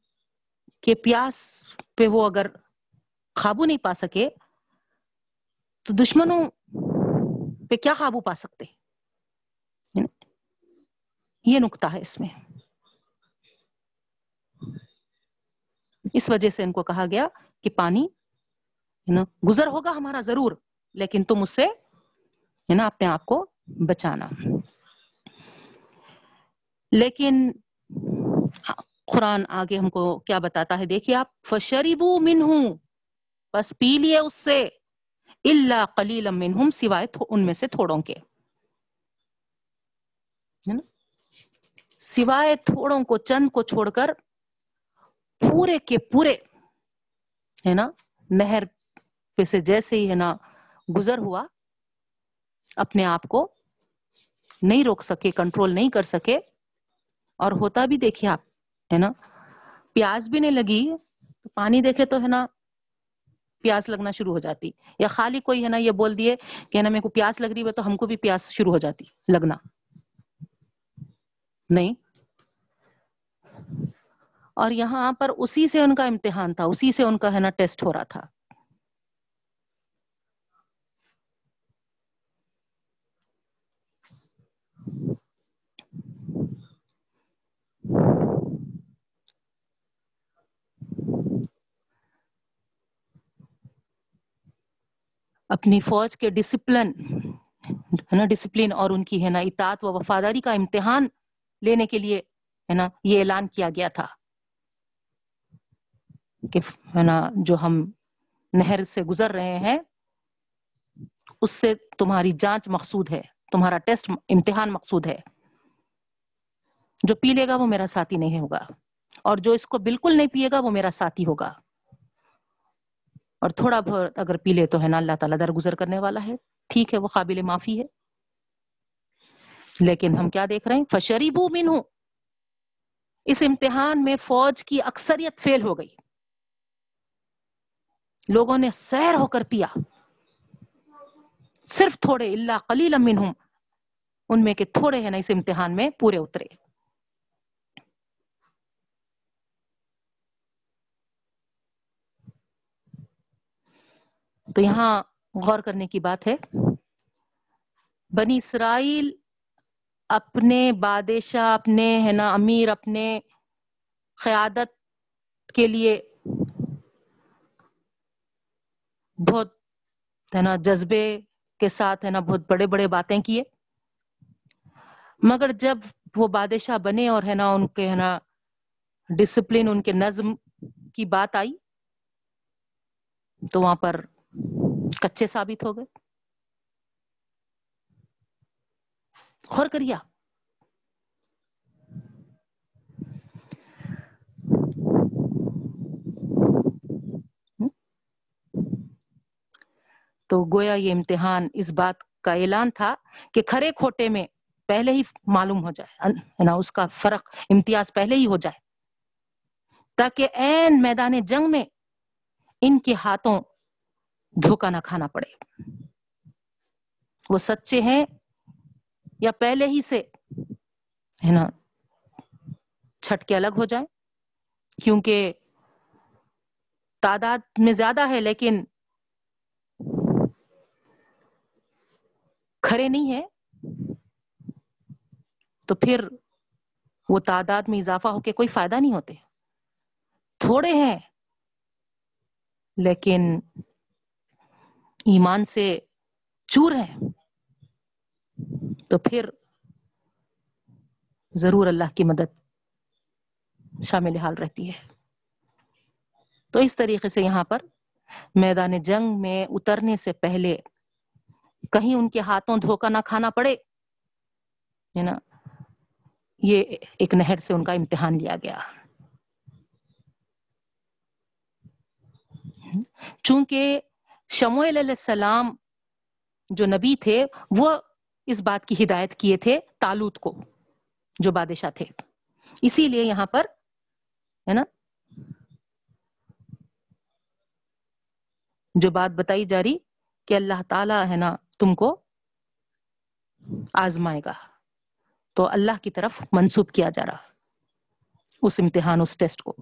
کے پیاس پہ وہ اگر قابو نہیں پا سکے، تو دشمنوں پہ کیا قابو پا سکتے؟ یہ نقطہ ہے اس میں۔ اس وجہ سے ان کو کہا گیا کہ پانی نا، گزر ہوگا ہمارا ضرور، لیکن تم اس سے ہے نا، اپنے آپ کو بچانا۔ لیکن قرآن آگے ہم کو کیا بتاتا ہے؟ دیکھیے آپ فشریبو من ہوں بس پی لیے اس سے اللہ کلیل منہم سوائے ان میں سے تھوڑوں کے۔ سوائے تھوڑوں کو، چند کو چھوڑ کر، پورے کے پورے، ہے نا؟ نہر پہ سے جیسے ہی، ہے نا، گزر ہوا، اپنے آپ کو نہیں روک سکے، کنٹرول نہیں کر سکے اور ہوتا بھی دیکھیے آپ، ہے نا؟ پیاز بھی نہیں لگی پانی دیکھے تو، ہے نا پیاس لگنا شروع ہو جاتی۔ یا خالی کوئی، ہے نا، یہ بول دیے کہ نا، میرے کو پیاس لگ رہی ہے تو ہم کو بھی پیاس شروع ہو جاتی، لگنا۔ نہیں؟ اور یہاں پر اسی سے ان کا امتحان تھا، اسی سے ان کا، ہے نا، ٹیسٹ ہو رہا تھا۔ اپنی فوج کے ڈسپلن ہے نا ڈسپلن اور ان کی، ہے نا، اطاعت و وفاداری کا امتحان لینے کے لیے، ہے نا، یہ اعلان کیا گیا تھا کہ، ہے نا، جو ہم نہر سے گزر رہے ہیں، اس سے تمہاری جانچ مقصود ہے، تمہارا ٹیسٹ امتحان مقصود ہے۔ جو پی لے گا وہ میرا ساتھی نہیں ہوگا، اور جو اس کو بالکل نہیں پیے گا وہ میرا ساتھی ہوگا۔ اور تھوڑا بہت اگر پی لے تو ہے نا اللہ تعالیٰ درگزر کرنے والا ہے۔ ٹھیک ہے، وہ قابل معافی ہے۔ لیکن ہم کیا دیکھ رہے ہیں؟ فشریبو من ہوں اس امتحان میں فوج کی اکثریت فیل ہو گئی۔ لوگوں نے سیر ہو کر پیا۔ صرف تھوڑے اللہ قلیل منہم ان میں کے تھوڑے ہیں نا اس امتحان میں پورے اترے۔ تو یہاں غور کرنے کی بات ہے۔ بنی اسرائیل اپنے بادشاہ، اپنے، ہے نا، امیر، اپنے قیادت کے لیے بہت، ہے نا، جذبے کے ساتھ، ہے نا، بہت بڑے بڑے باتیں کیے۔ مگر جب وہ بادشاہ بنے اور، ہے نا، ان کے، ہے نا ڈسپلن ان کے نظم کی بات آئی، تو وہاں پر کچے ثابت ہو گئے۔ غور کریا۔ تو گویا یہ امتحان اس بات کا اعلان تھا کہ کھڑے کھوٹے میں پہلے ہی معلوم ہو جائے نا، اس کا فرق، امتیاز پہلے ہی ہو جائے۔ تاکہ این میدان جنگ میں ان کے ہاتھوں دھوکا نہ کھانا پڑے۔ وہ سچے ہیں یا پہلے ہی سے، ہے نا، چھٹ کے الگ ہو جائے کیونکہ تعداد میں زیادہ ہے، لیکن کھڑے نہیں ہے تو پھر وہ تعداد میں اضافہ ہو کے کوئی فائدہ نہیں ہوتے۔ تھوڑے ہیں، لیکن ایمان سے چور ہیں۔ تو پھر ضرور اللہ کی مدد شامل حال رہتی ہے۔ تو اس طریقے سے یہاں پر میدان جنگ میں اترنے سے پہلے کہیں ان کے ہاتھوں دھوکا نہ کھانا پڑے۔ ہے نا؟ یہ ایک نہر سے ان کا امتحان لیا گیا۔ چونکہ شموئل علیہ السلام جو نبی تھے، وہ اس بات کی ہدایت کیے تھے تالوت کو، جو بادشاہ تھے۔ اسی لیے یہاں پر، ہے نا؟ جو بات بتائی جا رہی کہ اللہ تعالی ہے نا تم کو آزمائے گا۔ تو اللہ کی طرف منسوب کیا جا رہا، اس امتحان، اس ٹیسٹ کو۔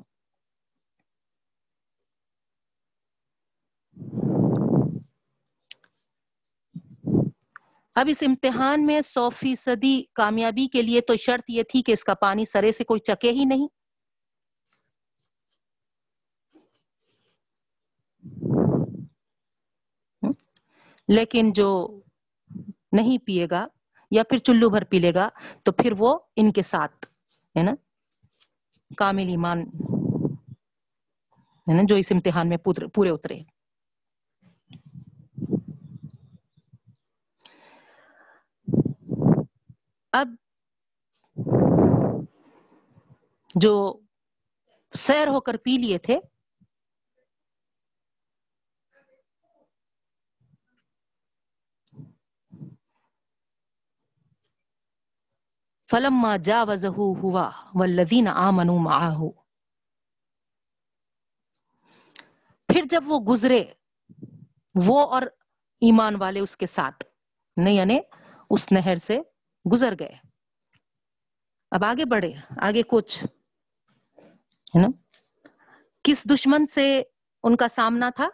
اب اس امتحان میں سو فیصدی کامیابی کے لیے تو شرط یہ تھی کہ اس کا پانی سرے سے کوئی چکے ہی نہیں۔ لیکن جو نہیں پیے گا یا پھر چلو بھر پی لے گا تو پھر وہ ان کے ساتھ، ہے نا؟ کامل ایمان، ہے نا؟ جو اس امتحان میں پورے اترے۔ اب جو سیر ہو کر پی لیے تھے، فلما جا وزہ ہوا والذین آمنوا معاہو۔ پھر جب وہ گزرے، وہ اور ایمان والے اس کے ساتھ، نہیں یعنی اس نہر سے گزر گئے۔ اب آگے بڑھے، آگے کچھ، ہے نا؟ کس دشمن سے ان کا سامنا تھا؟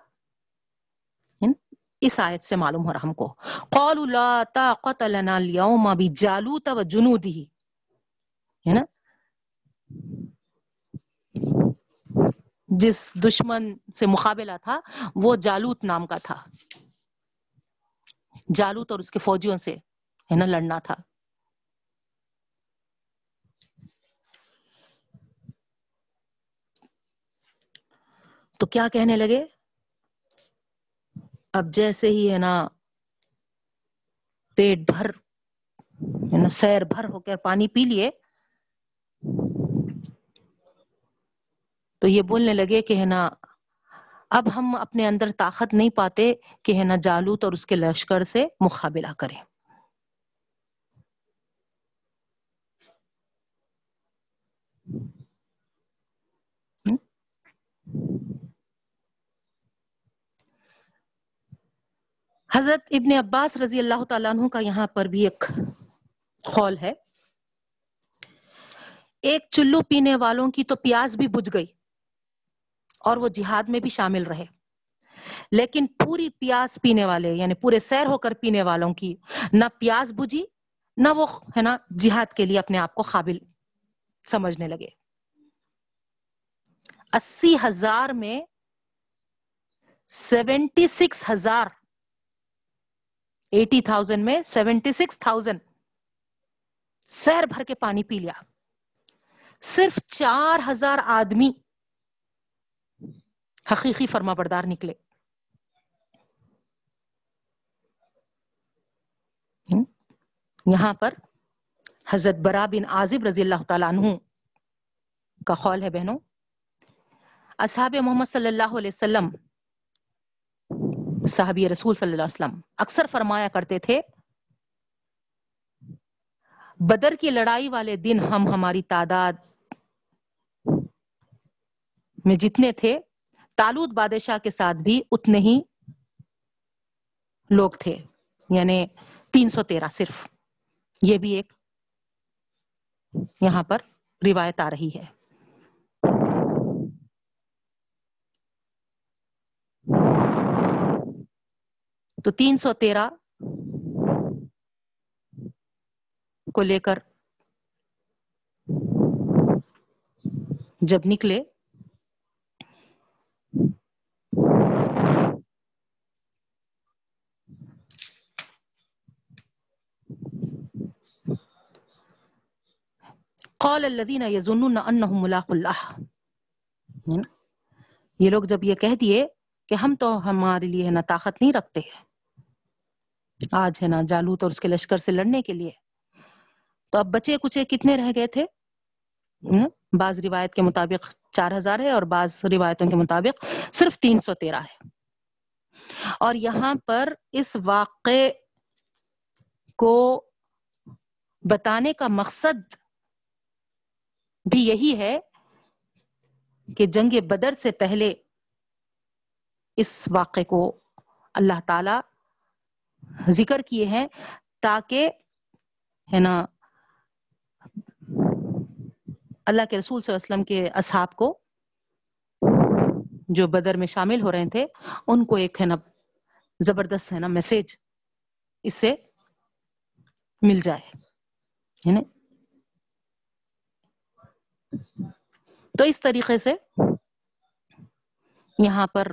اس آیت سے معلوم ہو رہا ہم کو۔ قول لا طاقت لنا اليوم بجالوت و جنودی ہے نا؟ جس دشمن سے مقابلہ تھا، وہ جالوت نام کا تھا۔ جالوت اور اس کے فوجیوں سے، ہے نا؟ لڑنا تھا۔ تو کیا کہنے لگے؟ اب جیسے ہی ہے نا، پیٹ بھر ہے نا سیر بھر ہو کر پانی پی لیے، تو یہ بولنے لگے کہ ہے نا، اب ہم اپنے اندر طاقت نہیں پاتے کہ ہے نا جالوت اور اس کے لشکر سے مقابلہ کریں۔ حضرت ابن عباس رضی اللہ تعالیٰ عنہ کا یہاں پر بھی ایک خول ہے۔ ایک چلو پینے والوں کی تو پیاز بھی بجھ گئی اور وہ جہاد میں بھی شامل رہے۔ لیکن پوری پیاز پینے والے یعنی پورے سیر ہو کر پینے والوں کی نہ پیاز بجھی، نہ وہ، ہے نا، جہاد کے لیے اپنے آپ کو قابل سمجھنے لگے۔ اسی ہزار میں سیونٹی سکس ہزار ایٹی تھاؤزینڈ میں سیونٹی سکس تھاؤزینڈ۔ سیر بھر کے پانی پی لیا۔ صرف چار ہزار آدمی حقیقی فرما بردار نکلے۔ یہاں پر حضرت برا بن عازب رضی اللہ تعالیٰ عنہ کا خول ہے بہنوں۔ اصحاب محمد صلی اللہ علیہ وسلم صحابی رسول صلی اللہ علیہ وسلم اکثر فرمایا کرتے تھے، بدر کی لڑائی والے دن ہم ہماری تعداد میں جتنے تھے تالود بادشاہ کے ساتھ بھی اتنے ہی لوگ تھے یعنی تین سو تیرہ صرف۔ یہ بھی ایک یہاں پر روایت آ رہی ہے۔ تو تین سو تیرہ کو لے کر جب نکلے، قال الذين يظنون انهم ملاق اللہ یعنی، یہ لوگ جب یہ کہہ دیے کہ ہم تو ہمارے لیے نا طاقت نہیں رکھتے۔ ہیں آج ہے نا جالوت اور اس کے لشکر سے لڑنے کے لیے۔ تو اب بچے کچھ کتنے رہ گئے تھے؟ بعض روایت کے مطابق چار ہزار ہے اور بعض روایتوں کے مطابق صرف تین سو تیرہ ہے۔ اور یہاں پر اس واقع کو بتانے کا مقصد بھی یہی ہے کہ جنگ بدر سے پہلے اس واقعے کو اللہ تعالی ذکر کیے ہیں تاکہ، ہے نا، اللہ کے رسول صلی اللہ علیہ وسلم کے اصحاب کو جو بدر میں شامل ہو رہے تھے، ان کو ایک، ہے نا، زبردست، ہے نا میسج اس سے مل جائے تو اس طریقے سے یہاں پر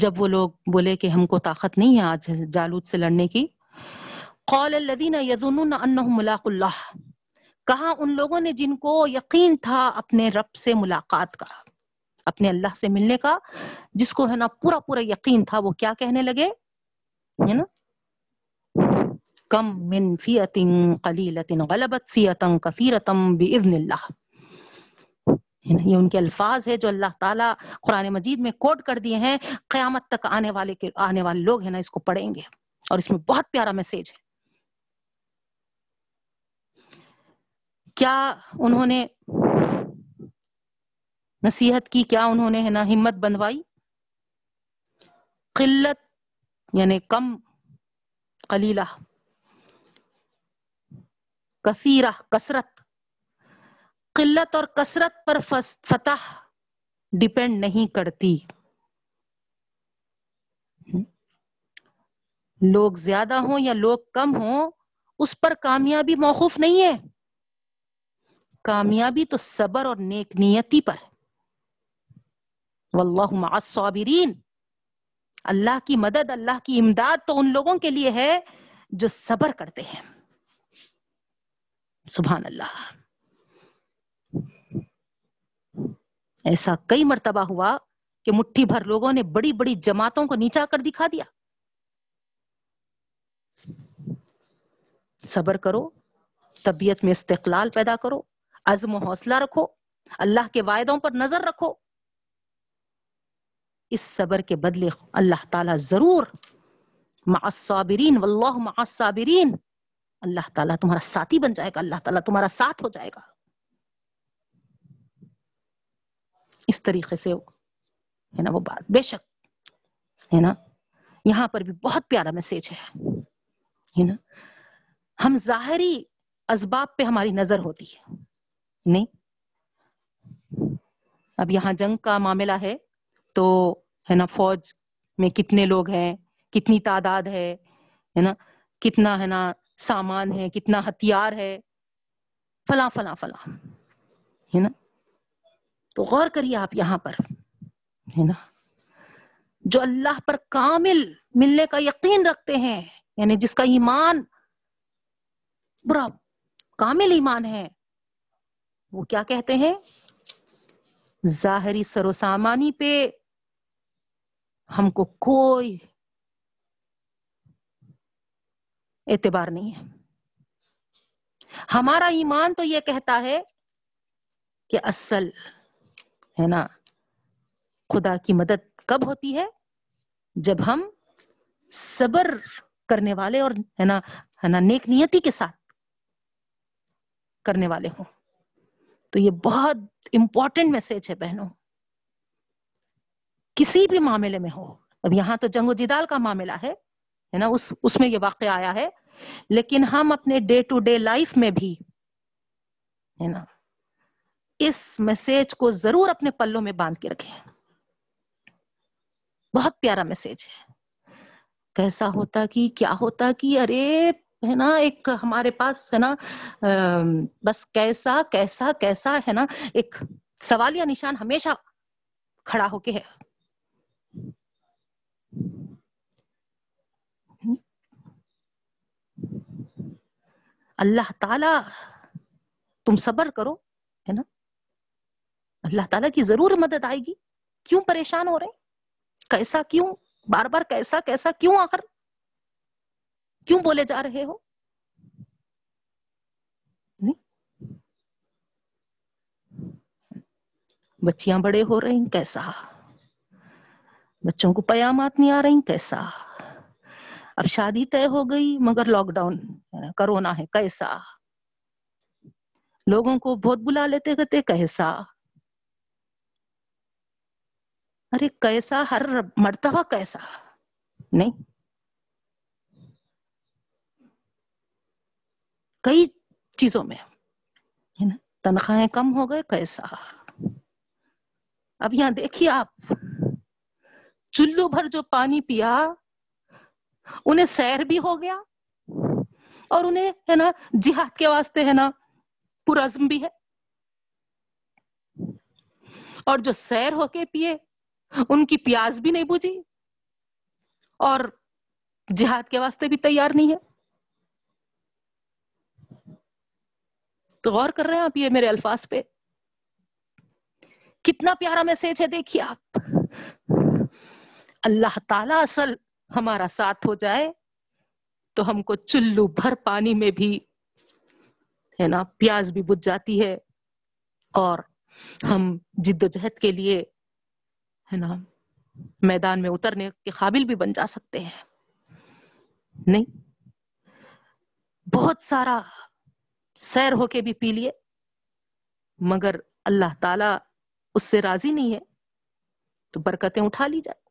جب وہ لوگ بولے کہ ہم کو طاقت نہیں ہے آج جالود سے لڑنے کی قول الذین یظنون انہم ملاق اللہ، کہا ان لوگوں نے جن کو یقین تھا اپنے رب سے ملاقات کا، اپنے اللہ سے ملنے کا، جس کو ہے نا پورا پورا یقین تھا، وہ کیا کہنے لگے؟ ہے نا؟ کم من فیت قلیلت غلبت فیتن کثیرتم باذن اللہ۔ یہ ان کے الفاظ ہے جو اللہ تعالیٰ قرآن مجید میں کوٹ کر دیے ہیں۔ قیامت تک آنے والے کے آنے والے لوگ ہیں نا، اس کو پڑھیں گے۔ اور اس میں بہت پیارا میسج ہے۔ کیا انہوں نے نصیحت کی؟ کیا انہوں نے ہے نا ہمت بندوائی قلت یعنی کم، قلیلہ، کثیرہ، کثرت۔ قلت اور کثرت پر فتح ڈپینڈ نہیں کرتی۔ لوگ زیادہ ہوں یا لوگ کم ہوں، اس پر کامیابی موقف نہیں ہے۔ کامیابی تو صبر اور نیک نیتی پر۔ واللہ مع الصابرین۔ اللہ کی مدد، اللہ کی امداد تو ان لوگوں کے لیے ہے جو صبر کرتے ہیں۔ سبحان اللہ۔ ایسا کئی مرتبہ ہوا کہ مٹھی بھر لوگوں نے بڑی بڑی جماعتوں کو نیچا کر دکھا دیا۔ صبر کرو، طبیعت میں استقلال پیدا کرو، عزم و حوصلہ رکھو، اللہ کے وعدوں پر نظر رکھو۔ اس صبر کے بدلے اللہ تعالیٰ ضرور مع الصابرین، واللہ مع الصابرین۔ اللہ تعالیٰ تمہارا ساتھی بن جائے گا، اللہ تعالیٰ تمہارا ساتھ ہو جائے گا۔ اس طریقے سے ہے نا، وہ بات۔ بے شک، ہے نا، یہاں پر بھی بہت پیارا میسج ہے نا۔ ہم ظاہری اسباب پہ ہماری نظر ہوتی ہے۔ نہیں۔ اب یہاں جنگ کا معاملہ ہے تو، ہے نا، فوج میں کتنے لوگ ہیں، کتنی تعداد ہے ہے نا، کتنا، ہے نا، سامان ہے، کتنا ہتھیار ہے، فلاں فلاں فلاں، ہے نا۔ تو غور کریے آپ یہاں پر، ہے نا؟ جو اللہ پر کامل ملنے کا یقین رکھتے ہیں یعنی جس کا ایمان، برا کامل ایمان ہے، وہ کیا کہتے ہیں؟ ظاہری سرو سامانی پہ ہم کو کوئی اعتبار نہیں ہے۔ ہمارا ایمان تو یہ کہتا ہے کہ اصل ہے نا؟ خدا کی مدد کب ہوتی ہے؟ جب ہم صبر کرنے والے اور ہے نا ہے نا، نیک نیتی کے ساتھ کرنے والے ہوں۔ تو یہ بہت امپورٹنٹ میسج ہے بہنوں۔ کسی بھی معاملے میں ہو۔ اب یہاں تو جنگ و جدال کا معاملہ ہے ہے نا، اس اس میں یہ واقع آیا ہے۔ لیکن ہم اپنے ڈے ٹو ڈے لائف میں بھی، ہے نا اس میسج کو ضرور اپنے پلوں میں باندھ کے رکھیں۔ بہت پیارا میسج ہے۔ کیسا ہوتا کہ، کیا ہوتا کہ، ارے ہے نا، ایک ہمارے پاس ہے نا بس کیسا کیسا کیسا ہے نا، ایک سوالیہ نشان ہمیشہ کھڑا ہو کے ہے۔ اللہ تعالی، تم صبر کرو۔ اللہ تعالیٰ کی ضرور مدد آئے گی۔ کیوں پریشان ہو رہے؟ ہیں کیسا کیوں؟ بار بار کیسا کیسا کیوں آخر؟ کیوں بولے جا رہے ہو؟ بچیاں بڑے ہو رہی کیسا؟ بچوں کو پیامات نہیں آ رہی، کیسا؟ اب شادی طے ہو گئی، مگر لاک ڈاؤن کرونا ہے، کیسا؟ لوگوں کو بہت بلا لیتے کہتے، کیسا؟ ارے کیسا ہر مرتبہ کیسا؟ نہیں۔ کئی چیزوں میں۔ تنخواہیں کم ہو گئے، کیسا؟ اب یہاں دیکھیے آپ۔ چلو بھر جو پانی پیا، انہیں سیر بھی ہو گیا، اور انہیں، ہے نا، جہاد کے واسطے، ہے نا پرزم بھی ہے۔ اور جو سیر ہو کے پیے ان کی پیاز بھی نہیں بجھی اور جہاد کے واسطے بھی تیار نہیں ہے۔ تو غور کر رہے ہیں آپ یہ میرے الفاظ پہ۔ کتنا پیارا میسج ہے دیکھیے آپ۔ اللہ تعالی اصل ہمارا ساتھ ہو جائے تو ہم کو چلو بھر پانی میں بھی، ہے نا پیاز بھی بج جاتی ہے اور ہم جد و جہد کے لیے ہے نا؟ میدان میں اترنے کے قابل بھی بن جا سکتے ہیں۔ نہیں۔ بہت سارا سیر ہو کے بھی پی لیے۔ مگر اللہ تعالی اس سے راضی نہیں ہے۔ تو برکتیں اٹھا لی جائے۔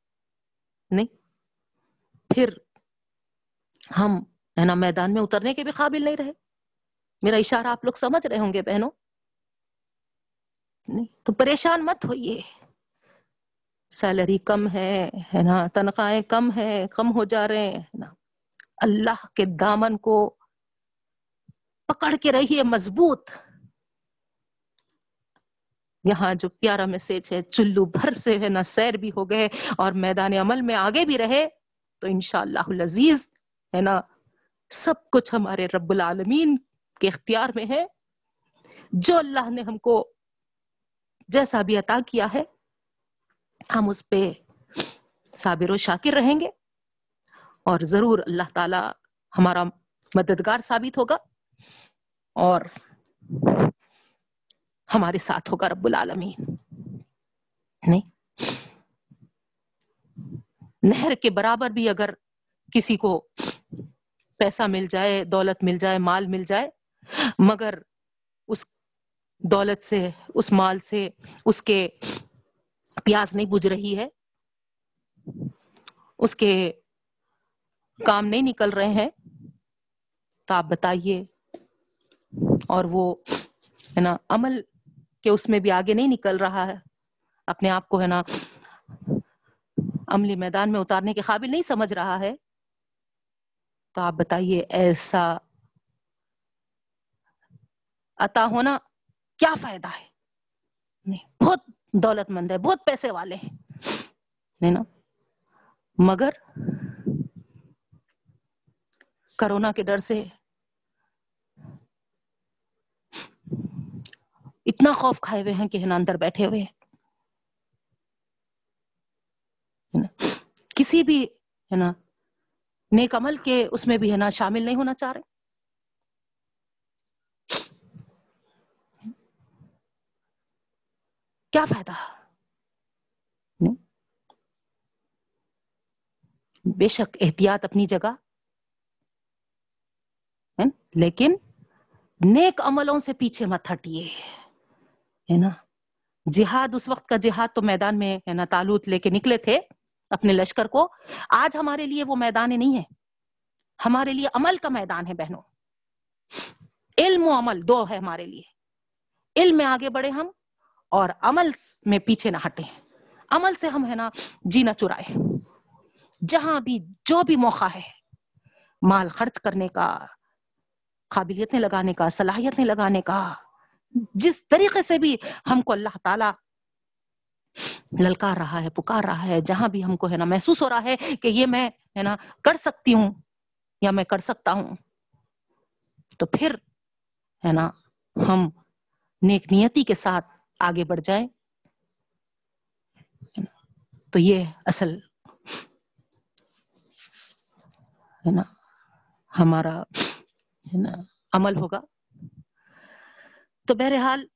نہیں۔ پھر ہم ہے نا میدان میں اترنے کے بھی قابل نہیں رہے۔ میرا اشارہ آپ لوگ سمجھ رہے ہوں گے بہنوں۔ نہیں۔ تو پریشان مت ہوئیے۔ سیلری کم ہے ہے نا؟ تنخواہیں کم ہے کم ہو جا رہے ہیں نا؟ اللہ کے دامن کو پکڑ کے رہیے مضبوط۔ یہاں جو پیارا میسج ہے، چلو بھر سے، ہے نا؟ سیر بھی ہو گئے اور میدان عمل میں آگے بھی رہے تو انشاءاللہ العزیز، ہے نا؟ سب کچھ ہمارے رب العالمین کے اختیار میں ہے۔ جو اللہ نے ہم کو جیسا بھی عطا کیا ہے ہم اس پہ صابر و شاکر رہیں گے اور ضرور اللہ تعالی ہمارا مددگار ثابت ہوگا اور ہمارے ساتھ ہوگا رب العالمین۔ نہیں۔ نہر کے برابر بھی اگر کسی کو پیسہ مل جائے، دولت مل جائے، مال مل جائے، مگر اس دولت سے، اس مال سے، اس کے پیاز نہیں بج رہی ہے۔ اس کے کام نہیں نکل رہے ہیں۔ تو آپ بتائیے۔ اور وہ ہے نا عمل کہ اس میں بھی آگے نہیں نکل رہا ہے۔ اپنے آپ کو ہے نا عملی میدان میں اتارنے کے قابل نہیں سمجھ رہا ہے۔ تو آپ بتائیے ایسا عطا ہونا کیا فائدہ ہے؟ نہیں، بہت دولت مند ہے، بہت پیسے والے ہیں نا؟ مگر کرونا کے ڈر سے اتنا خوف کھائے ہوئے ہیں کہ ہے نا اندر بیٹھے ہوئے ہیں۔ کسی بھی، ہے نا، نیک عمل کے اس میں بھی، ہے نا، شامل نہیں ہونا چاہ رہے۔ کیا فائدہ؟ بے شک احتیاط اپنی جگہ۔ لیکن نیک عملوں سے پیچھے مت ہٹیے۔ ہے نا؟ جہاد، اس وقت کا جہاد تو میدان میں، ہے نا، تالوت لے کے نکلے تھے اپنے لشکر کو۔ آج ہمارے لیے وہ میدان نہیں ہے۔ ہمارے لیے عمل کا میدان ہے بہنوں۔ علم و عمل دو ہے ہمارے لیے۔ علم میں آگے بڑھے ہم۔ اور عمل میں پیچھے نہ ہٹے عمل سے ہم ہے نا جینا چرائے جہاں بھی جو بھی موقع ہے، مال خرچ کرنے کا، قابلیتیں لگانے کا، صلاحیتیں لگانے کا، جس طریقے سے بھی ہم کو اللہ تعالی للکار رہا ہے، پکار رہا ہے، جہاں بھی ہم کو ہے نا محسوس ہو رہا ہے کہ یہ میں ہے نا کر سکتی ہوں یا میں کر سکتا ہوں، تو پھر ہے نا ہم نیک نیتی کے ساتھ آگے بڑھ جائیں۔ تو یہ اصل ہے نا، ہمارا ہے نا عمل ہوگا۔ تو بہرحال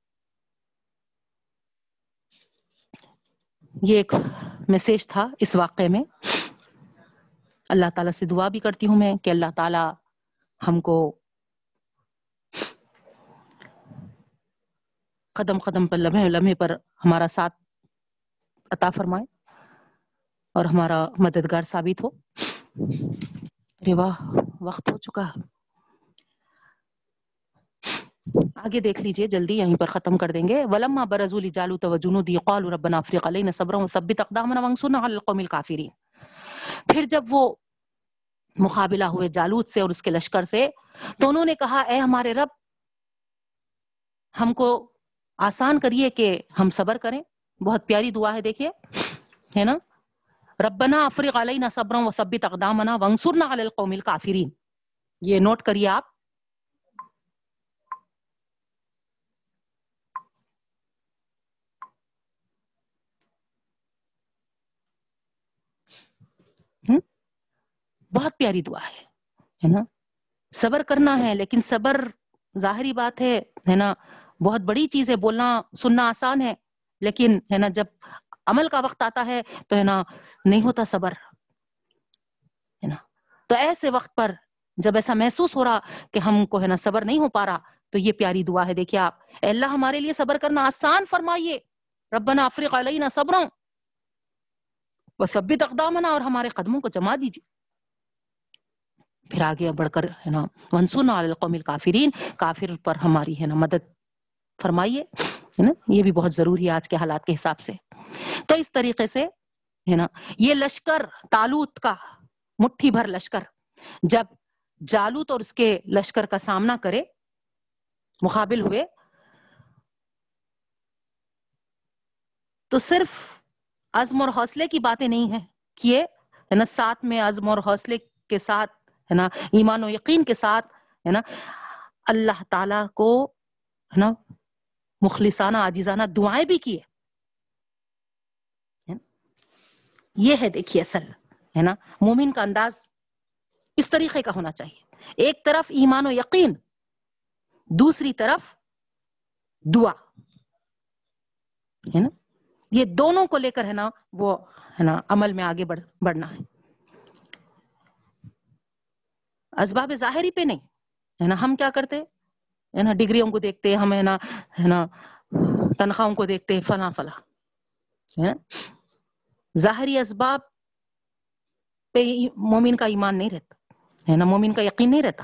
یہ ایک میسیج تھا اس واقعے میں۔ اللہ تعالیٰ سے دعا بھی کرتی ہوں میں کہ اللہ تعالیٰ ہم کو قدم قدم پر، لمحے لمحے پر ہمارا ساتھ عطا فرمائے اور ہمارا مددگار ثابت ہو۔ ارے واہ، وقت ہو چکا۔ آگے دیکھ لیجیے، جلدی یہیں پر ختم کر دیں گے۔ ولما برزول جالوت و جنودی قالوا ربنا افرغ علينا صبرا وثبت اقدامنا وانصرنا على القوم الكافرين پھر جب وہ مقابلہ ہوئے جالوت سے اور اس کے لشکر سے، تو انہوں نے کہا، اے ہمارے رب، ہم کو آسان کریے کہ ہم صبر کریں۔ بہت پیاری دعا ہے، دیکھیے۔ ہے نا؟ ربنا افرغ علینا صبرا وثبت اقدامنا وانصرنا على القوم الكافرين یہ نوٹ کریے آپ۔ بہت پیاری دعا ہے نا؟ صبر کرنا ہے، لیکن صبر ظاہری بات ہے ہے نا؟ بہت بڑی چیز ہے، بولنا، سننا آسان ہے، لیکن ہے نا، جب عمل کا وقت آتا ہے تو ہے نا، نہیں ہوتا صبر، ہے نا۔ تو ایسے وقت پر جب ایسا محسوس ہو رہا کہ ہم کو ہے نا صبر نہیں ہو پا رہا، تو یہ پیاری دعا ہے۔ دیکھیے آپ، اے اللہ ہمارے لیے صبر کرنا آسان فرمائیے۔ ربنا افرغ علینا صبرا وثبت اقدامنا اور ہمارے قدموں کو جما دیجیے۔ پھر آگے بڑھ کر ہے نا منصور القوم الکافرین کافر پر ہماری ہے نا مدد فرمائیے، ہے نا؟ یہ بھی بہت ضروری ہے آج کے حالات کے حساب سے۔ تو اس طریقے سے، ہے نا، یہ لشکر تالوت کا مٹھی بھر لشکر، جب جالوت اور اس کے لشکر کا سامنا کرے، مقابل ہوئے، تو صرف عزم اور حوصلے کی باتیں نہیں ہیں کیے ہے نا، ساتھ میں عزم اور حوصلے کے ساتھ، ہے نا، ایمان و یقین کے ساتھ، ہے نا، اللہ تعالی کو، ہے نا مخلصانہ، عاجزانہ دعائیں بھی کیے یہ ہے دیکھیے اصل، ہے نا؟ مومن کا انداز اس طریقے کا ہونا چاہیے۔ ایک طرف ایمان و یقین، دوسری طرف دعا، ہے نا؟ یہ دونوں کو لے کر ہے نا وہ، ہے نا، عمل میں آگے بڑھ، بڑھنا ہے۔ اسباب ظاہری پہ نہیں، ہے نا؟ ہم کیا کرتے؟ ہے نا، ڈگریوں کو دیکھتے ہم، ہے نا ہے نا، تنخواہوں کو دیکھتے، فلاں فلاں، ہے نا۔ ظاہری اسباب پہ مومن کا ایمان نہیں رہتا، ہے نا، مومن کا یقین نہیں رہتا،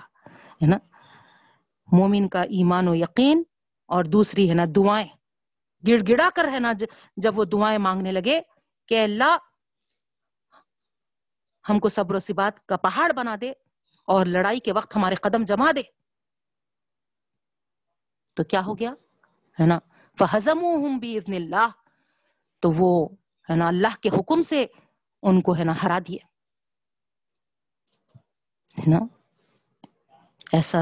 ہے نا۔ مومن کا ایمان و یقین اور دوسری، ہے نا، دعائیں۔ گڑ گڑا کر، ہے نا جب وہ دعائیں مانگنے لگے کہ اللہ ہم کو صبر و سبات کا پہاڑ بنا دے اور لڑائی کے وقت ہمارے قدم جما دے۔ تو کیا ہو گیا؟ ہے نا؟ فہزم بھی اللہ تو وہ، ہے نا، اللہ کے حکم سے ان کو، ہے نا، ہرا دیا ہے نا؟ ایسا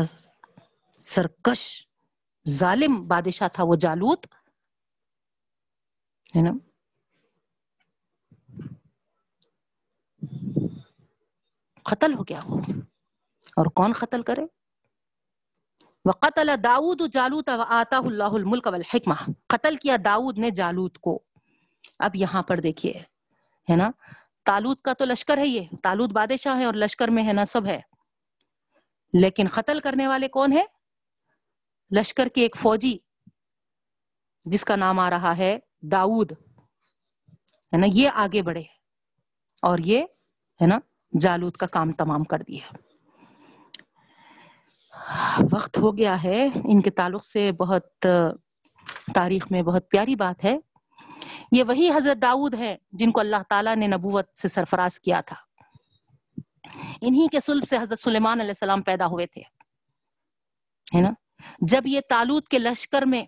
سرکش، ظالم بادشاہ تھا وہ جالوت۔ ہے نا؟ قتل ہو گیا۔ وہ اور کون قتل کرے؟ وقتل داود جالوت آتا اللہ الملک والحکمہ۔ قتل کیا داود نے جالوت کو۔ اب یہاں پر دیکھیے، ہے نا؟ تالوت کا تو لشکر ہے یہ۔ تالوت بادشاہ ہے اور لشکر میں ہے نا سب ہے۔ لیکن قتل کرنے والے کون ہے؟ لشکر کے ایک فوجی، جس کا نام آ رہا ہے داود ہے نا؟ یہ آگے بڑھے اور یہ، ہے نا؟ جالوت کا کام تمام کر دیا۔ وقت ہو گیا ہے۔ ان کے تعلق سے بہت تاریخ میں بہت پیاری بات ہے۔ یہ وہی حضرت داؤد ہے جن کو اللہ تعالیٰ نے نبوت سے سرفراز کیا تھا۔ انہی کے سلب سے حضرت سلیمان علیہ السلام پیدا ہوئے تھے۔ ہے نا؟ جب یہ تالوت کے لشکر میں،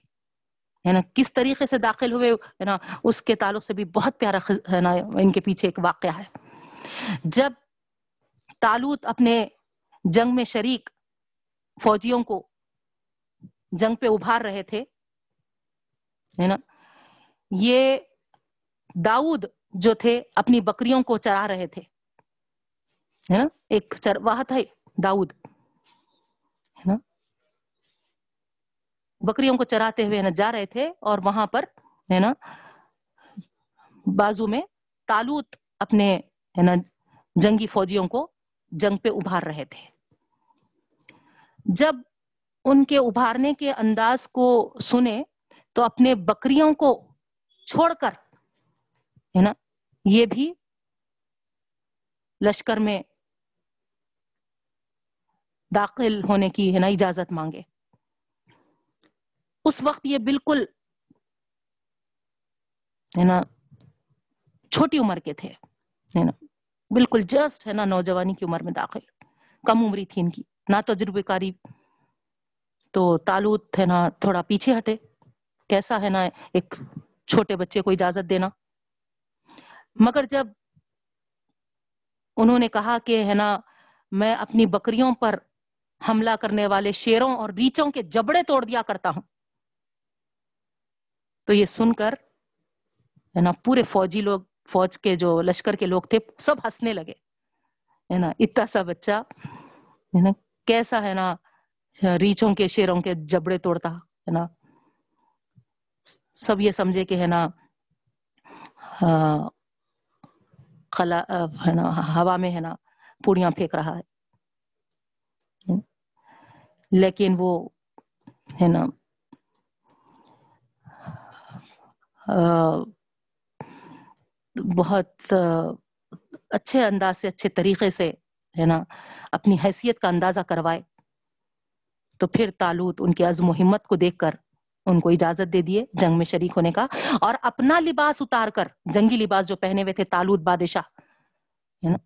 ہے نا، کس طریقے سے داخل ہوئے، ہے نا، اس کے تعلق سے بھی بہت پیارا ہے نا، ان کے پیچھے ایک واقعہ ہے۔ جب تالوت اپنے جنگ میں شریک فوجیوں کو جنگ پہ ابھار رہے تھے، ہے نا؟ یہ داؤد جو تھے اپنی بکریوں کو چرا رہے تھے، ہے نا؟ ایک چرواہ تھا داؤد، ہے نا؟ بکریوں کو چراتے ہوئے نا جا رہے تھے اور وہاں پر، ہے نا؟ بازو میں تالوت اپنے، ہے نا، جنگی فوجیوں کو جنگ پہ ابھار رہے تھے۔ جب ان کے ابھارنے کے انداز کو سنے تو اپنے بکریوں کو چھوڑ کر، ہے نا، یہ بھی لشکر میں داخل ہونے کی، ہے نا، اجازت مانگے۔ اس وقت یہ بالکل، ہے نا، چھوٹی عمر کے تھے، ہے نا، بالکل جسٹ، ہے نا، نوجوانی کی عمر میں داخل، کم عمری تھی ان کی۔ نہ تجربے کاری تو تالوت ہے نا تھوڑا پیچھے ہٹے۔ کیسا ہے نا ایک چھوٹے بچے کو اجازت دینا۔ مگر جب انہوں نے کہا کہ ہے نا میں اپنی بکریوں پر حملہ کرنے والے شیروں اور ریچوں کے جبڑے توڑ دیا کرتا ہوں۔ تو یہ سن کر ہے نا پورے فوجی لوگ، فوج کے جو لشکر کے لوگ تھے، سب ہنسنے لگے۔ ہے نا، اتنا سا بچہ ہے نا کیسا ہے نا ریچوں کے شیروں کے جبڑے توڑتا ہے نا۔ سب یہ سمجھے کہ ہے نا خلا ہے نا، ہوا میں ہے نا پوڑیاں پھینک رہا ہے۔ لیکن وہ ہے نا بہت اچھے انداز سے، اچھے طریقے سے ہے نا، اپنی حیثیت کا اندازہ کروائے۔ تو پھر تالوت ان کے عزم و ہمت کو دیکھ کر ان کو اجازت دے دیے جنگ میں شریک ہونے کا، اور اپنا لباس اتار کر، جنگی لباس جو پہنے ہوئے تھے تالوت بادشاہ، ہے نا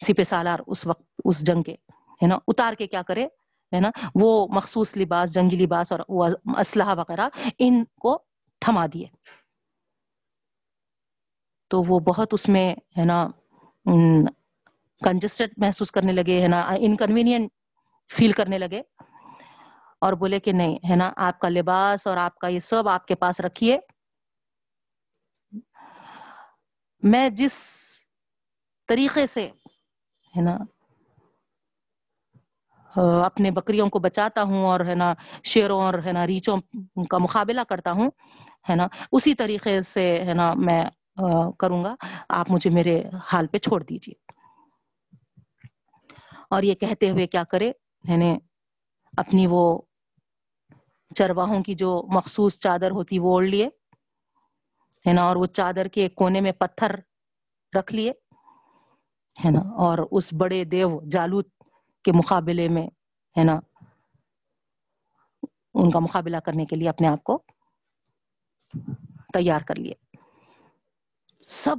سپہ سالار اس وقت، اس جنگ کے، ہے نا، اتار کے کیا کرے، ہے نا، وہ مخصوص لباس، جنگی لباس اور اسلحہ وغیرہ ان کو تھما دیے۔ تو وہ بہت اس میں، ہے نا کنجسٹڈ محسوس کرنے لگے، ہے نا؟ انکنوینئنٹ فیل کرنے لگے۔ اور بولے کہ نہیں، ہے نا؟ آپ کا لباس اور آپ کا یہ سب آپ کے پاس رکھیے۔ میں جس طریقے سے، ہے نا، اپنے بکریوں کو بچاتا ہوں اور، ہے نا، شیروں اور، ہے نا، ریچوں کا مقابلہ کرتا ہوں، ہے نا، اسی طریقے سے، ہے نا، میں کروں گا۔ آپ مجھے میرے حال پہ چھوڑ دیجیے اور یہ کہتے ہوئے کیا کرے؟ یعنی اپنی وہ چرواہوں کی جو مخصوص چادر ہوتی وہ اوڑھ لیے ہے نا اور وہ چادر کے کونے میں پتھر رکھ لیے ہے نا اور اس بڑے دیو جالوت کے مقابلے میں ہے نا ان کا مقابلہ کرنے کے لیے اپنے آپ کو تیار کر لیے۔ سب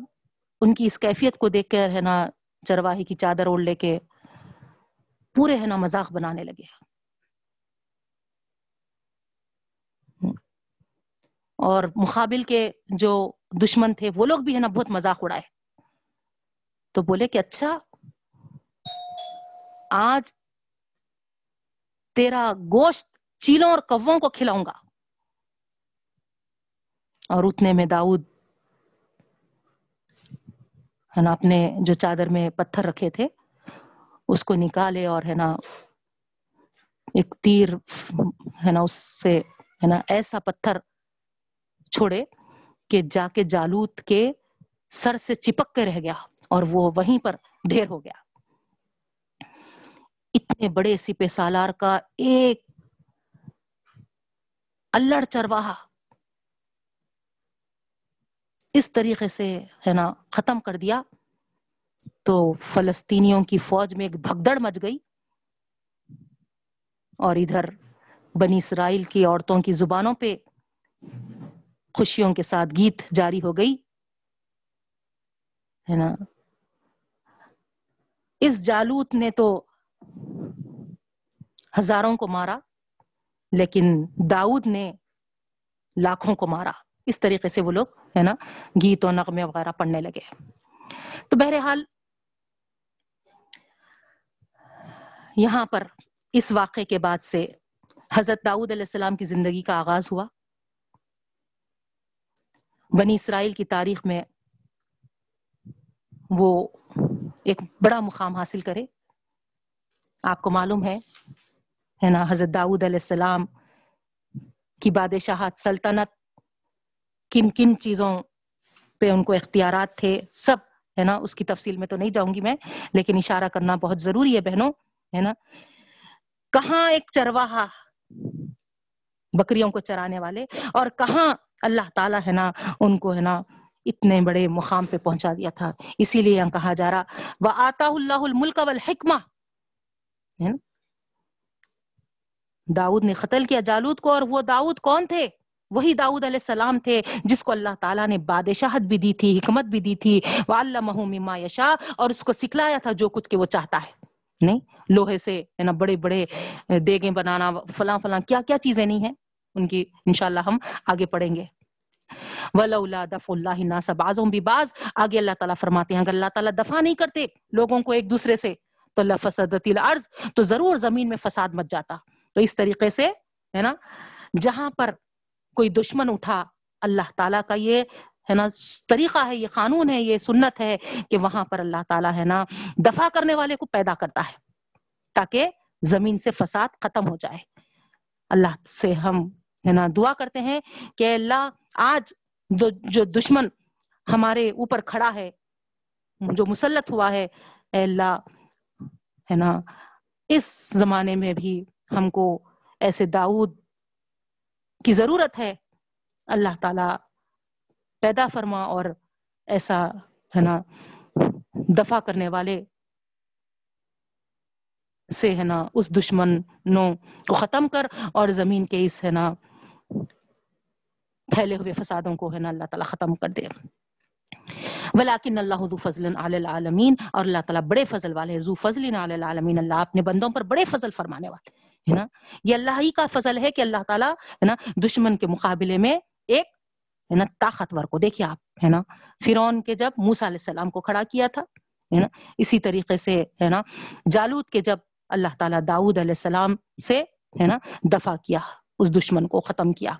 ان کی اس کیفیت کو دیکھ کر ہے نا چرواہی کی چادر اوڑھ لے کے پورے ہے نا مذاق بنانے لگے اور مقابل کے جو دشمن تھے، وہ لوگ بھی ہے نا بہت مذاق اڑائے۔ تو بولے کہ اچھا آج تیرا گوشت چیلوں اور کووں کو کھلاؤں گا۔ اور اتنے میں داؤد ہے نا، اپنے جو چادر میں پتھر رکھے تھے اس کو نکالے اور ہے نا ایک تیر ہے نا اس سے ہے نا ایسا پتھر چھوڑے کہ جا کے جالوت کے سر سے چپک کے رہ گیا اور وہ وہیں پر ڈھیر ہو گیا۔ اتنے بڑے سپے سالار کا ایک الڑ چرواہا اس طریقے سے ہے نا ختم کر دیا۔ تو فلسطینیوں کی فوج میں ایک بھگدڑ مچ گئی اور ادھر بنی اسرائیل کی عورتوں کی زبانوں پہ خوشیوں کے ساتھ گیت جاری ہو گئی، ہے نا؟ اس جالوت نے تو ہزاروں کو مارا، لیکن داؤد نے لاکھوں کو مارا۔ اس طریقے سے وہ لوگ، ہے نا، گیت و نغمے وغیرہ پڑھنے لگے۔ تو بہرحال یہاں پر اس واقعے کے بعد سے حضرت داؤد علیہ السلام کی زندگی کا آغاز ہوا۔ بنی اسرائیل کی تاریخ میں وہ ایک بڑا مقام حاصل کرے۔ آپ کو معلوم ہے ہے نا، حضرت داؤد علیہ السلام کی بادشاہت، سلطنت، کن کن چیزوں پہ ان کو اختیارات تھے، سب، ہے نا، اس کی تفصیل میں تو نہیں جاؤں گی میں، لیکن اشارہ کرنا بہت ضروری ہے بہنوں۔ ہے نا؟ کہاں ایک چرواہا بکریوں کو چرانے والے اور کہاں اللہ تعالیٰ ہے نا ان کو ہے نا اتنے بڑے مقام پہ پہنچا دیا تھا۔ اسی لیے یہاں کہا جا رہا وہ آتا اللہ الملک والحکمہ داؤد نے قتل کیا جالود کو اور وہ داؤد کون تھے؟ وہی داؤد علیہ السلام تھے جس کو اللہ تعالیٰ نے بادشاہت بھی دی تھی، حکمت بھی دی تھی۔ وہ اللہ مما یشا اور اس کو سکھلایا تھا جو کچھ کہ وہ چاہتا ہے۔ نہیں، لوہے سے، ہے نا، بڑے بڑے دیگیں بنانا، فلاں فلاں، کیا کیا چیزیں نہیں ہیں؟ ان کی انشاءاللہ ہم آگے پڑھیں گے۔ ولولا دف اللہ ناس بازوں بھی باز آگے اللہ تعالیٰ فرماتے ہیں، اگر اللہ تعالیٰ دفاع نہیں کرتے لوگوں کو ایک دوسرے سے، تو اللہ فسدت الارض، تو ضرور زمین میں فساد مچ جاتا۔ تو اس طریقے سے، ہے نا، جہاں پر کوئی دشمن اٹھا، اللہ تعالیٰ کا یہ ہے نا؟ طریقہ ہے، یہ قانون ہے، یہ سنت ہے کہ وہاں پر اللہ تعالیٰ ہے نا دفاع کرنے والے کو پیدا کرتا ہے تاکہ زمین سے فساد ختم ہو جائے۔ اللہ سے ہم ہے نا دعا کرتے ہیں کہ اللہ آج جو دشمن ہمارے اوپر کھڑا ہے، جو مسلط ہوا ہے، اے اللہ ہے نا، اس زمانے میں بھی ہم کو ایسے داؤد کی ضرورت ہے۔ اللہ تعالی پیدا فرما اور ایسا ہے نا، دفاع کرنے والے سے ہے نا اس دشمنوں کو ختم کر اور زمین کے اس ہے نا پھیلے ہوئے فسادوں کو ہے نا اللہ تعالیٰ ختم کر دے۔ ولیکن اللہ ذو فضل علی العالمین اور اللہ تعالیٰ بڑے فضل والے ذو فضل علی العالمین، اللہ اپنے بندوں پر بڑے فضل فرمانے والے ہے نا۔ یہ اللہ ہی کا فضل ہے کہ اللہ تعالیٰ ہے نا دشمن کے مقابلے میں ایک ہے نا، طاقتور کو۔ دیکھیے آپ، ہے نا، فرعون کے جب موسیٰ علیہ السلام کو کھڑا کیا تھا، ہے نا، اسی طریقے سے، ہے نا جالود کے جب اللہ تعالیٰ داؤد علیہ السلام سے، ہے نا، دفاع کیا، اس دشمن کو ختم کیا۔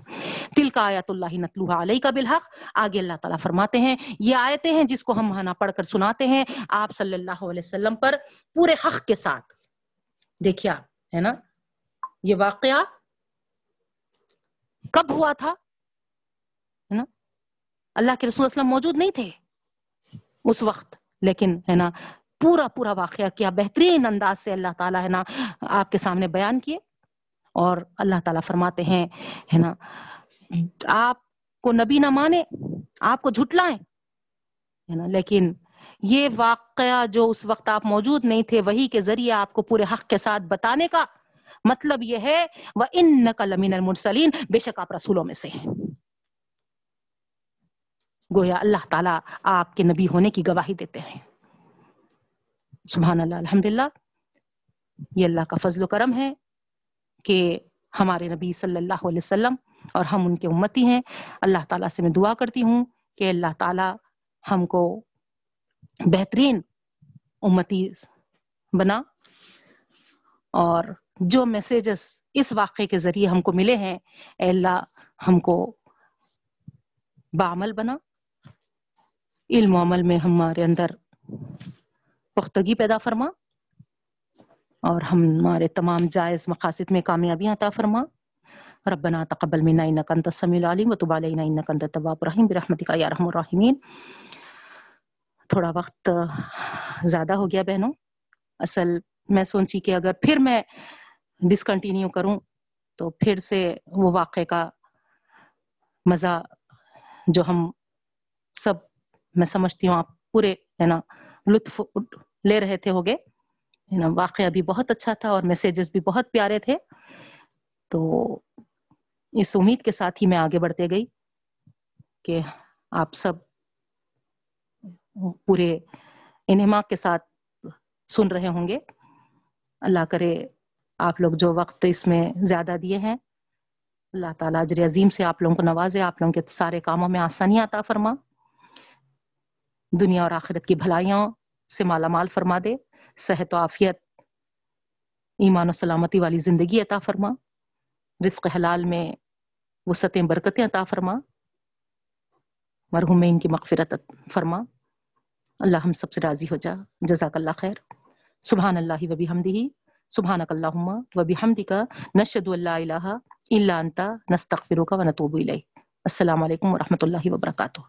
تل کا آیت اللہ نتلوہ علیہ کا بالحق۔ آگے اللہ تعالیٰ فرماتے ہیں، یہ آیتیں ہیں جس کو ہم ہنا پڑھ کر سناتے ہیں۔ آپ صلی اللہ علیہ وسلم پر پورے حق کے ساتھ۔ دیکھیے آپ، ہے نا، یہ واقعہ کب ہوا تھا؟ اللہ کے رسول اسلم موجود نہیں تھے اس وقت۔ لیکن ہے نا، پورا پورا واقعہ کیا بہترین انداز سے اللہ تعالیٰ ہے نا آپ کے سامنے بیان کیے۔ اور اللہ تعالیٰ فرماتے ہیں، ہے نا، آپ کو نبی نہ مانے، آپ کو جھٹلائیں۔ ہے نا، لیکن یہ واقعہ جو اس وقت آپ موجود نہیں تھے، وہی کے ذریعے آپ کو پورے حق کے ساتھ بتانے کا مطلب یہ ہے وہ ان نقل امین المرسلین بے شک آپ رسولوں میں سے ہیں۔ گویا اللہ تعالیٰ آپ کے نبی ہونے کی گواہی دیتے ہیں۔ سبحان اللہ الحمد للہ یہ اللہ کا فضل و کرم ہے کہ ہمارے نبی صلی اللہ علیہ وسلم اور ہم ان کے امتی ہیں۔ اللہ تعالیٰ سے میں دعا کرتی ہوں کہ اللہ تعالیٰ ہم کو بہترین امتی بنا اور جو میسیجز اس واقعے کے ذریعے ہم کو ملے ہیں، اے اللہ ہم کو بعمل بنا۔ علم و عمل میں ہمارے اندر پختگی پیدا فرما اور ہمارے تمام جائز مقاصد میں کامیابیاں عطا فرما۔ ربنا تقبل منا انك انت السميع العليم وتب علينا انك انت التواب الرحيم برحمتك يا ارحم الراحمين تھوڑا وقت زیادہ ہو گیا بہنوں، اصل میں سوچی کہ اگر پھر میں ڈسکنٹینیو کروں تو پھر سے وہ واقعے کا مزہ جو ہم سب میں سمجھتی ہوں، آپ پورے، ہے نا، لطف لے رہے تھے ہوگے۔ واقعہ بھی بہت اچھا تھا اور میسیجز بھی بہت پیارے تھے۔ تو اس امید کے ساتھ ہی میں آگے بڑھتے گئی کہ آپ سب پورے انہما کے ساتھ سن رہے ہوں گے۔ اللہ کرے آپ لوگ جو وقت اس میں زیادہ دیے ہیں، اللہ تعالیٰ اجر عظیم سے آپ لوگوں کو نوازے، آپ لوگوں کے سارے کاموں میں آسانی عطا فرما۔ دنیا اور آخرت کی بھلائیاں سے مالا مال فرما دے، صحت و عافیت، ایمان و سلامتی والی زندگی عطا فرما، رزق حلال میں وسطیں برکتیں عطا فرما، مرحوم میں ان کی مغفرت فرما۔ اللہ ہم سب سے راضی ہو جا، جزاک اللہ خیر۔ سبحان اللہ وبی حمدی سبحان اللہ وبی حمدی کا نشد اللہ الہ اللہ انتا نستغفرک و نتوب الیہ۔ السلام علیکم ورحمۃ اللہ وبرکاتہ۔